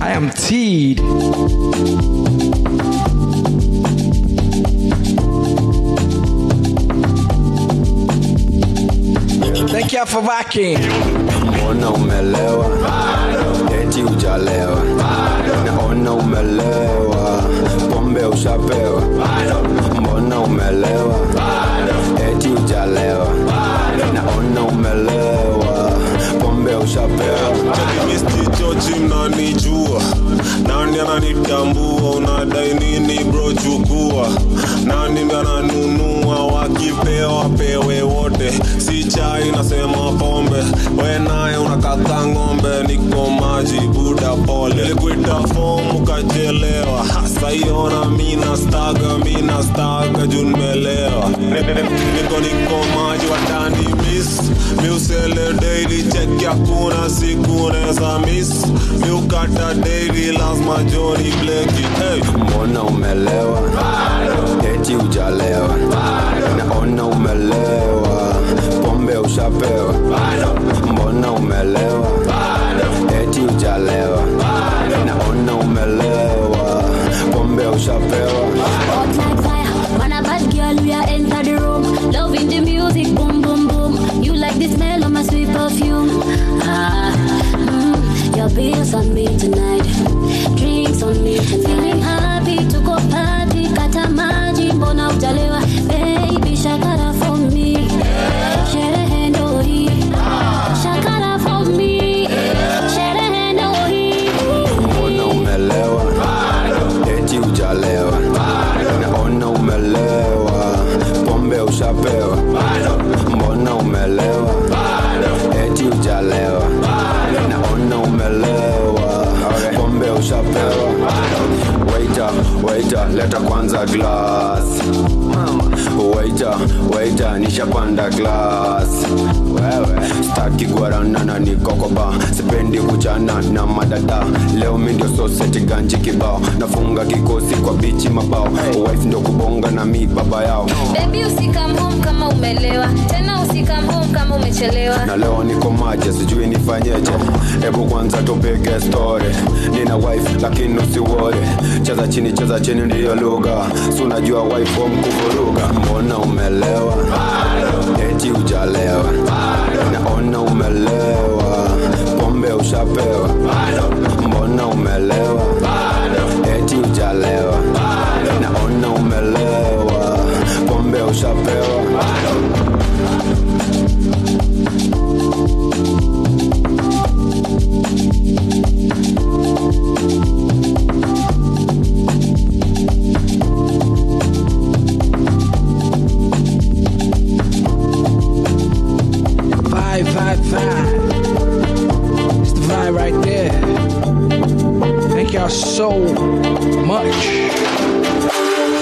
I am teed. Thank y'all for rocking. naona umelewa eti ujalewa. Naona umelewa pombe ushapewa. Mbona umelewa eti ujalewa. Naona umelewa ushapewa pochi mnanijua nani ananitambua? Unadai nini bro nani ananunua? Wakipewa pewe wote. Si chai nasema pombe. Wenaye unakata ng'ombe niko maji buda pole. Likuita fomu kachelewa hasa minastaga mina staga mina staga juu nimelewa. Niko niko maji watani miss. Miusele hakuna siku neza miss miukata daily lazima joni bleki hey. mbona umelewa eti ujalewa naona umelewa pombe ushapewa mbona umelewa eti ujalewa naona umelewa pombe ushapewa Hot like fire, man a bad girl, we are enter the room. Loving the music, boom boom boom. You like the smell of my sweet perfume. Ah, mm, your bills on me tonight, drinks on me tonight. Feeling happy to go party, kata maji, mbona ujalewa? Baby, shakara leta kwanza glass. Waita waita nishapanda glass wewe staki guarana na nikokoba. Sipendi kuchana na madada. Leo mi ndio soseti ganji kibao. Nafunga kikosi kwa bichi mabao. Wife ndio kubonga na mi baba yao. Baby usikam home kama umelewa. Tena usikam home kama umechelewa. Na leo niko maje sijui nifanyeje. Hebu kwanza tupige story. Nina wife lakini usiwore cheza chini cheza chini ndiyo lugha. Si unajua wife mkuvuruga? Mbona umelewa? Eti ujalewa naona umelewa? Pombe ushapewa. Mbona umelewa? Eti ujalewa naona umelewa. Pombe ushapewa Y'all so much.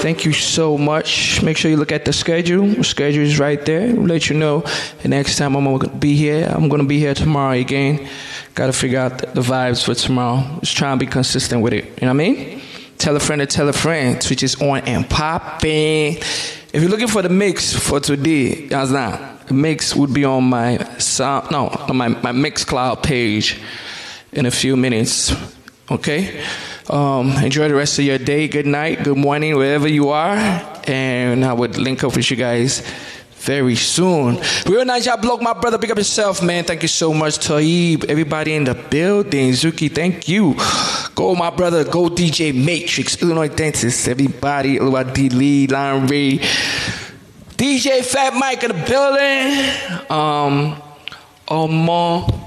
Thank you so much. Make sure you look at the schedule. The schedule is right there. We'll let you know the next time I'm gonna be here. I'm gonna be here tomorrow again. Gotta figure out the, vibes for tomorrow. Just try and be consistent with it. You know what I mean? Tell a friend to tell a friend. Twitch is on and popping. If you're looking for the mix for today, guys, now the mix would be on my sound, no, on my my Mixcloud page in a few minutes. Okay. Um, enjoy the rest of your day. Good night, good morning, wherever you are, and I would link up with you guys very soon. Real nice job, bloke, my brother. Pick up yourself, man. Thank you so much, Taib. Everybody in the building, Zuki. Thank you. Go, my brother. Go, DJ Matrix, Illinois Dentist. Everybody, Luadi Lee, Lion Ray, DJ Fat Mike in the building. Um, Omo.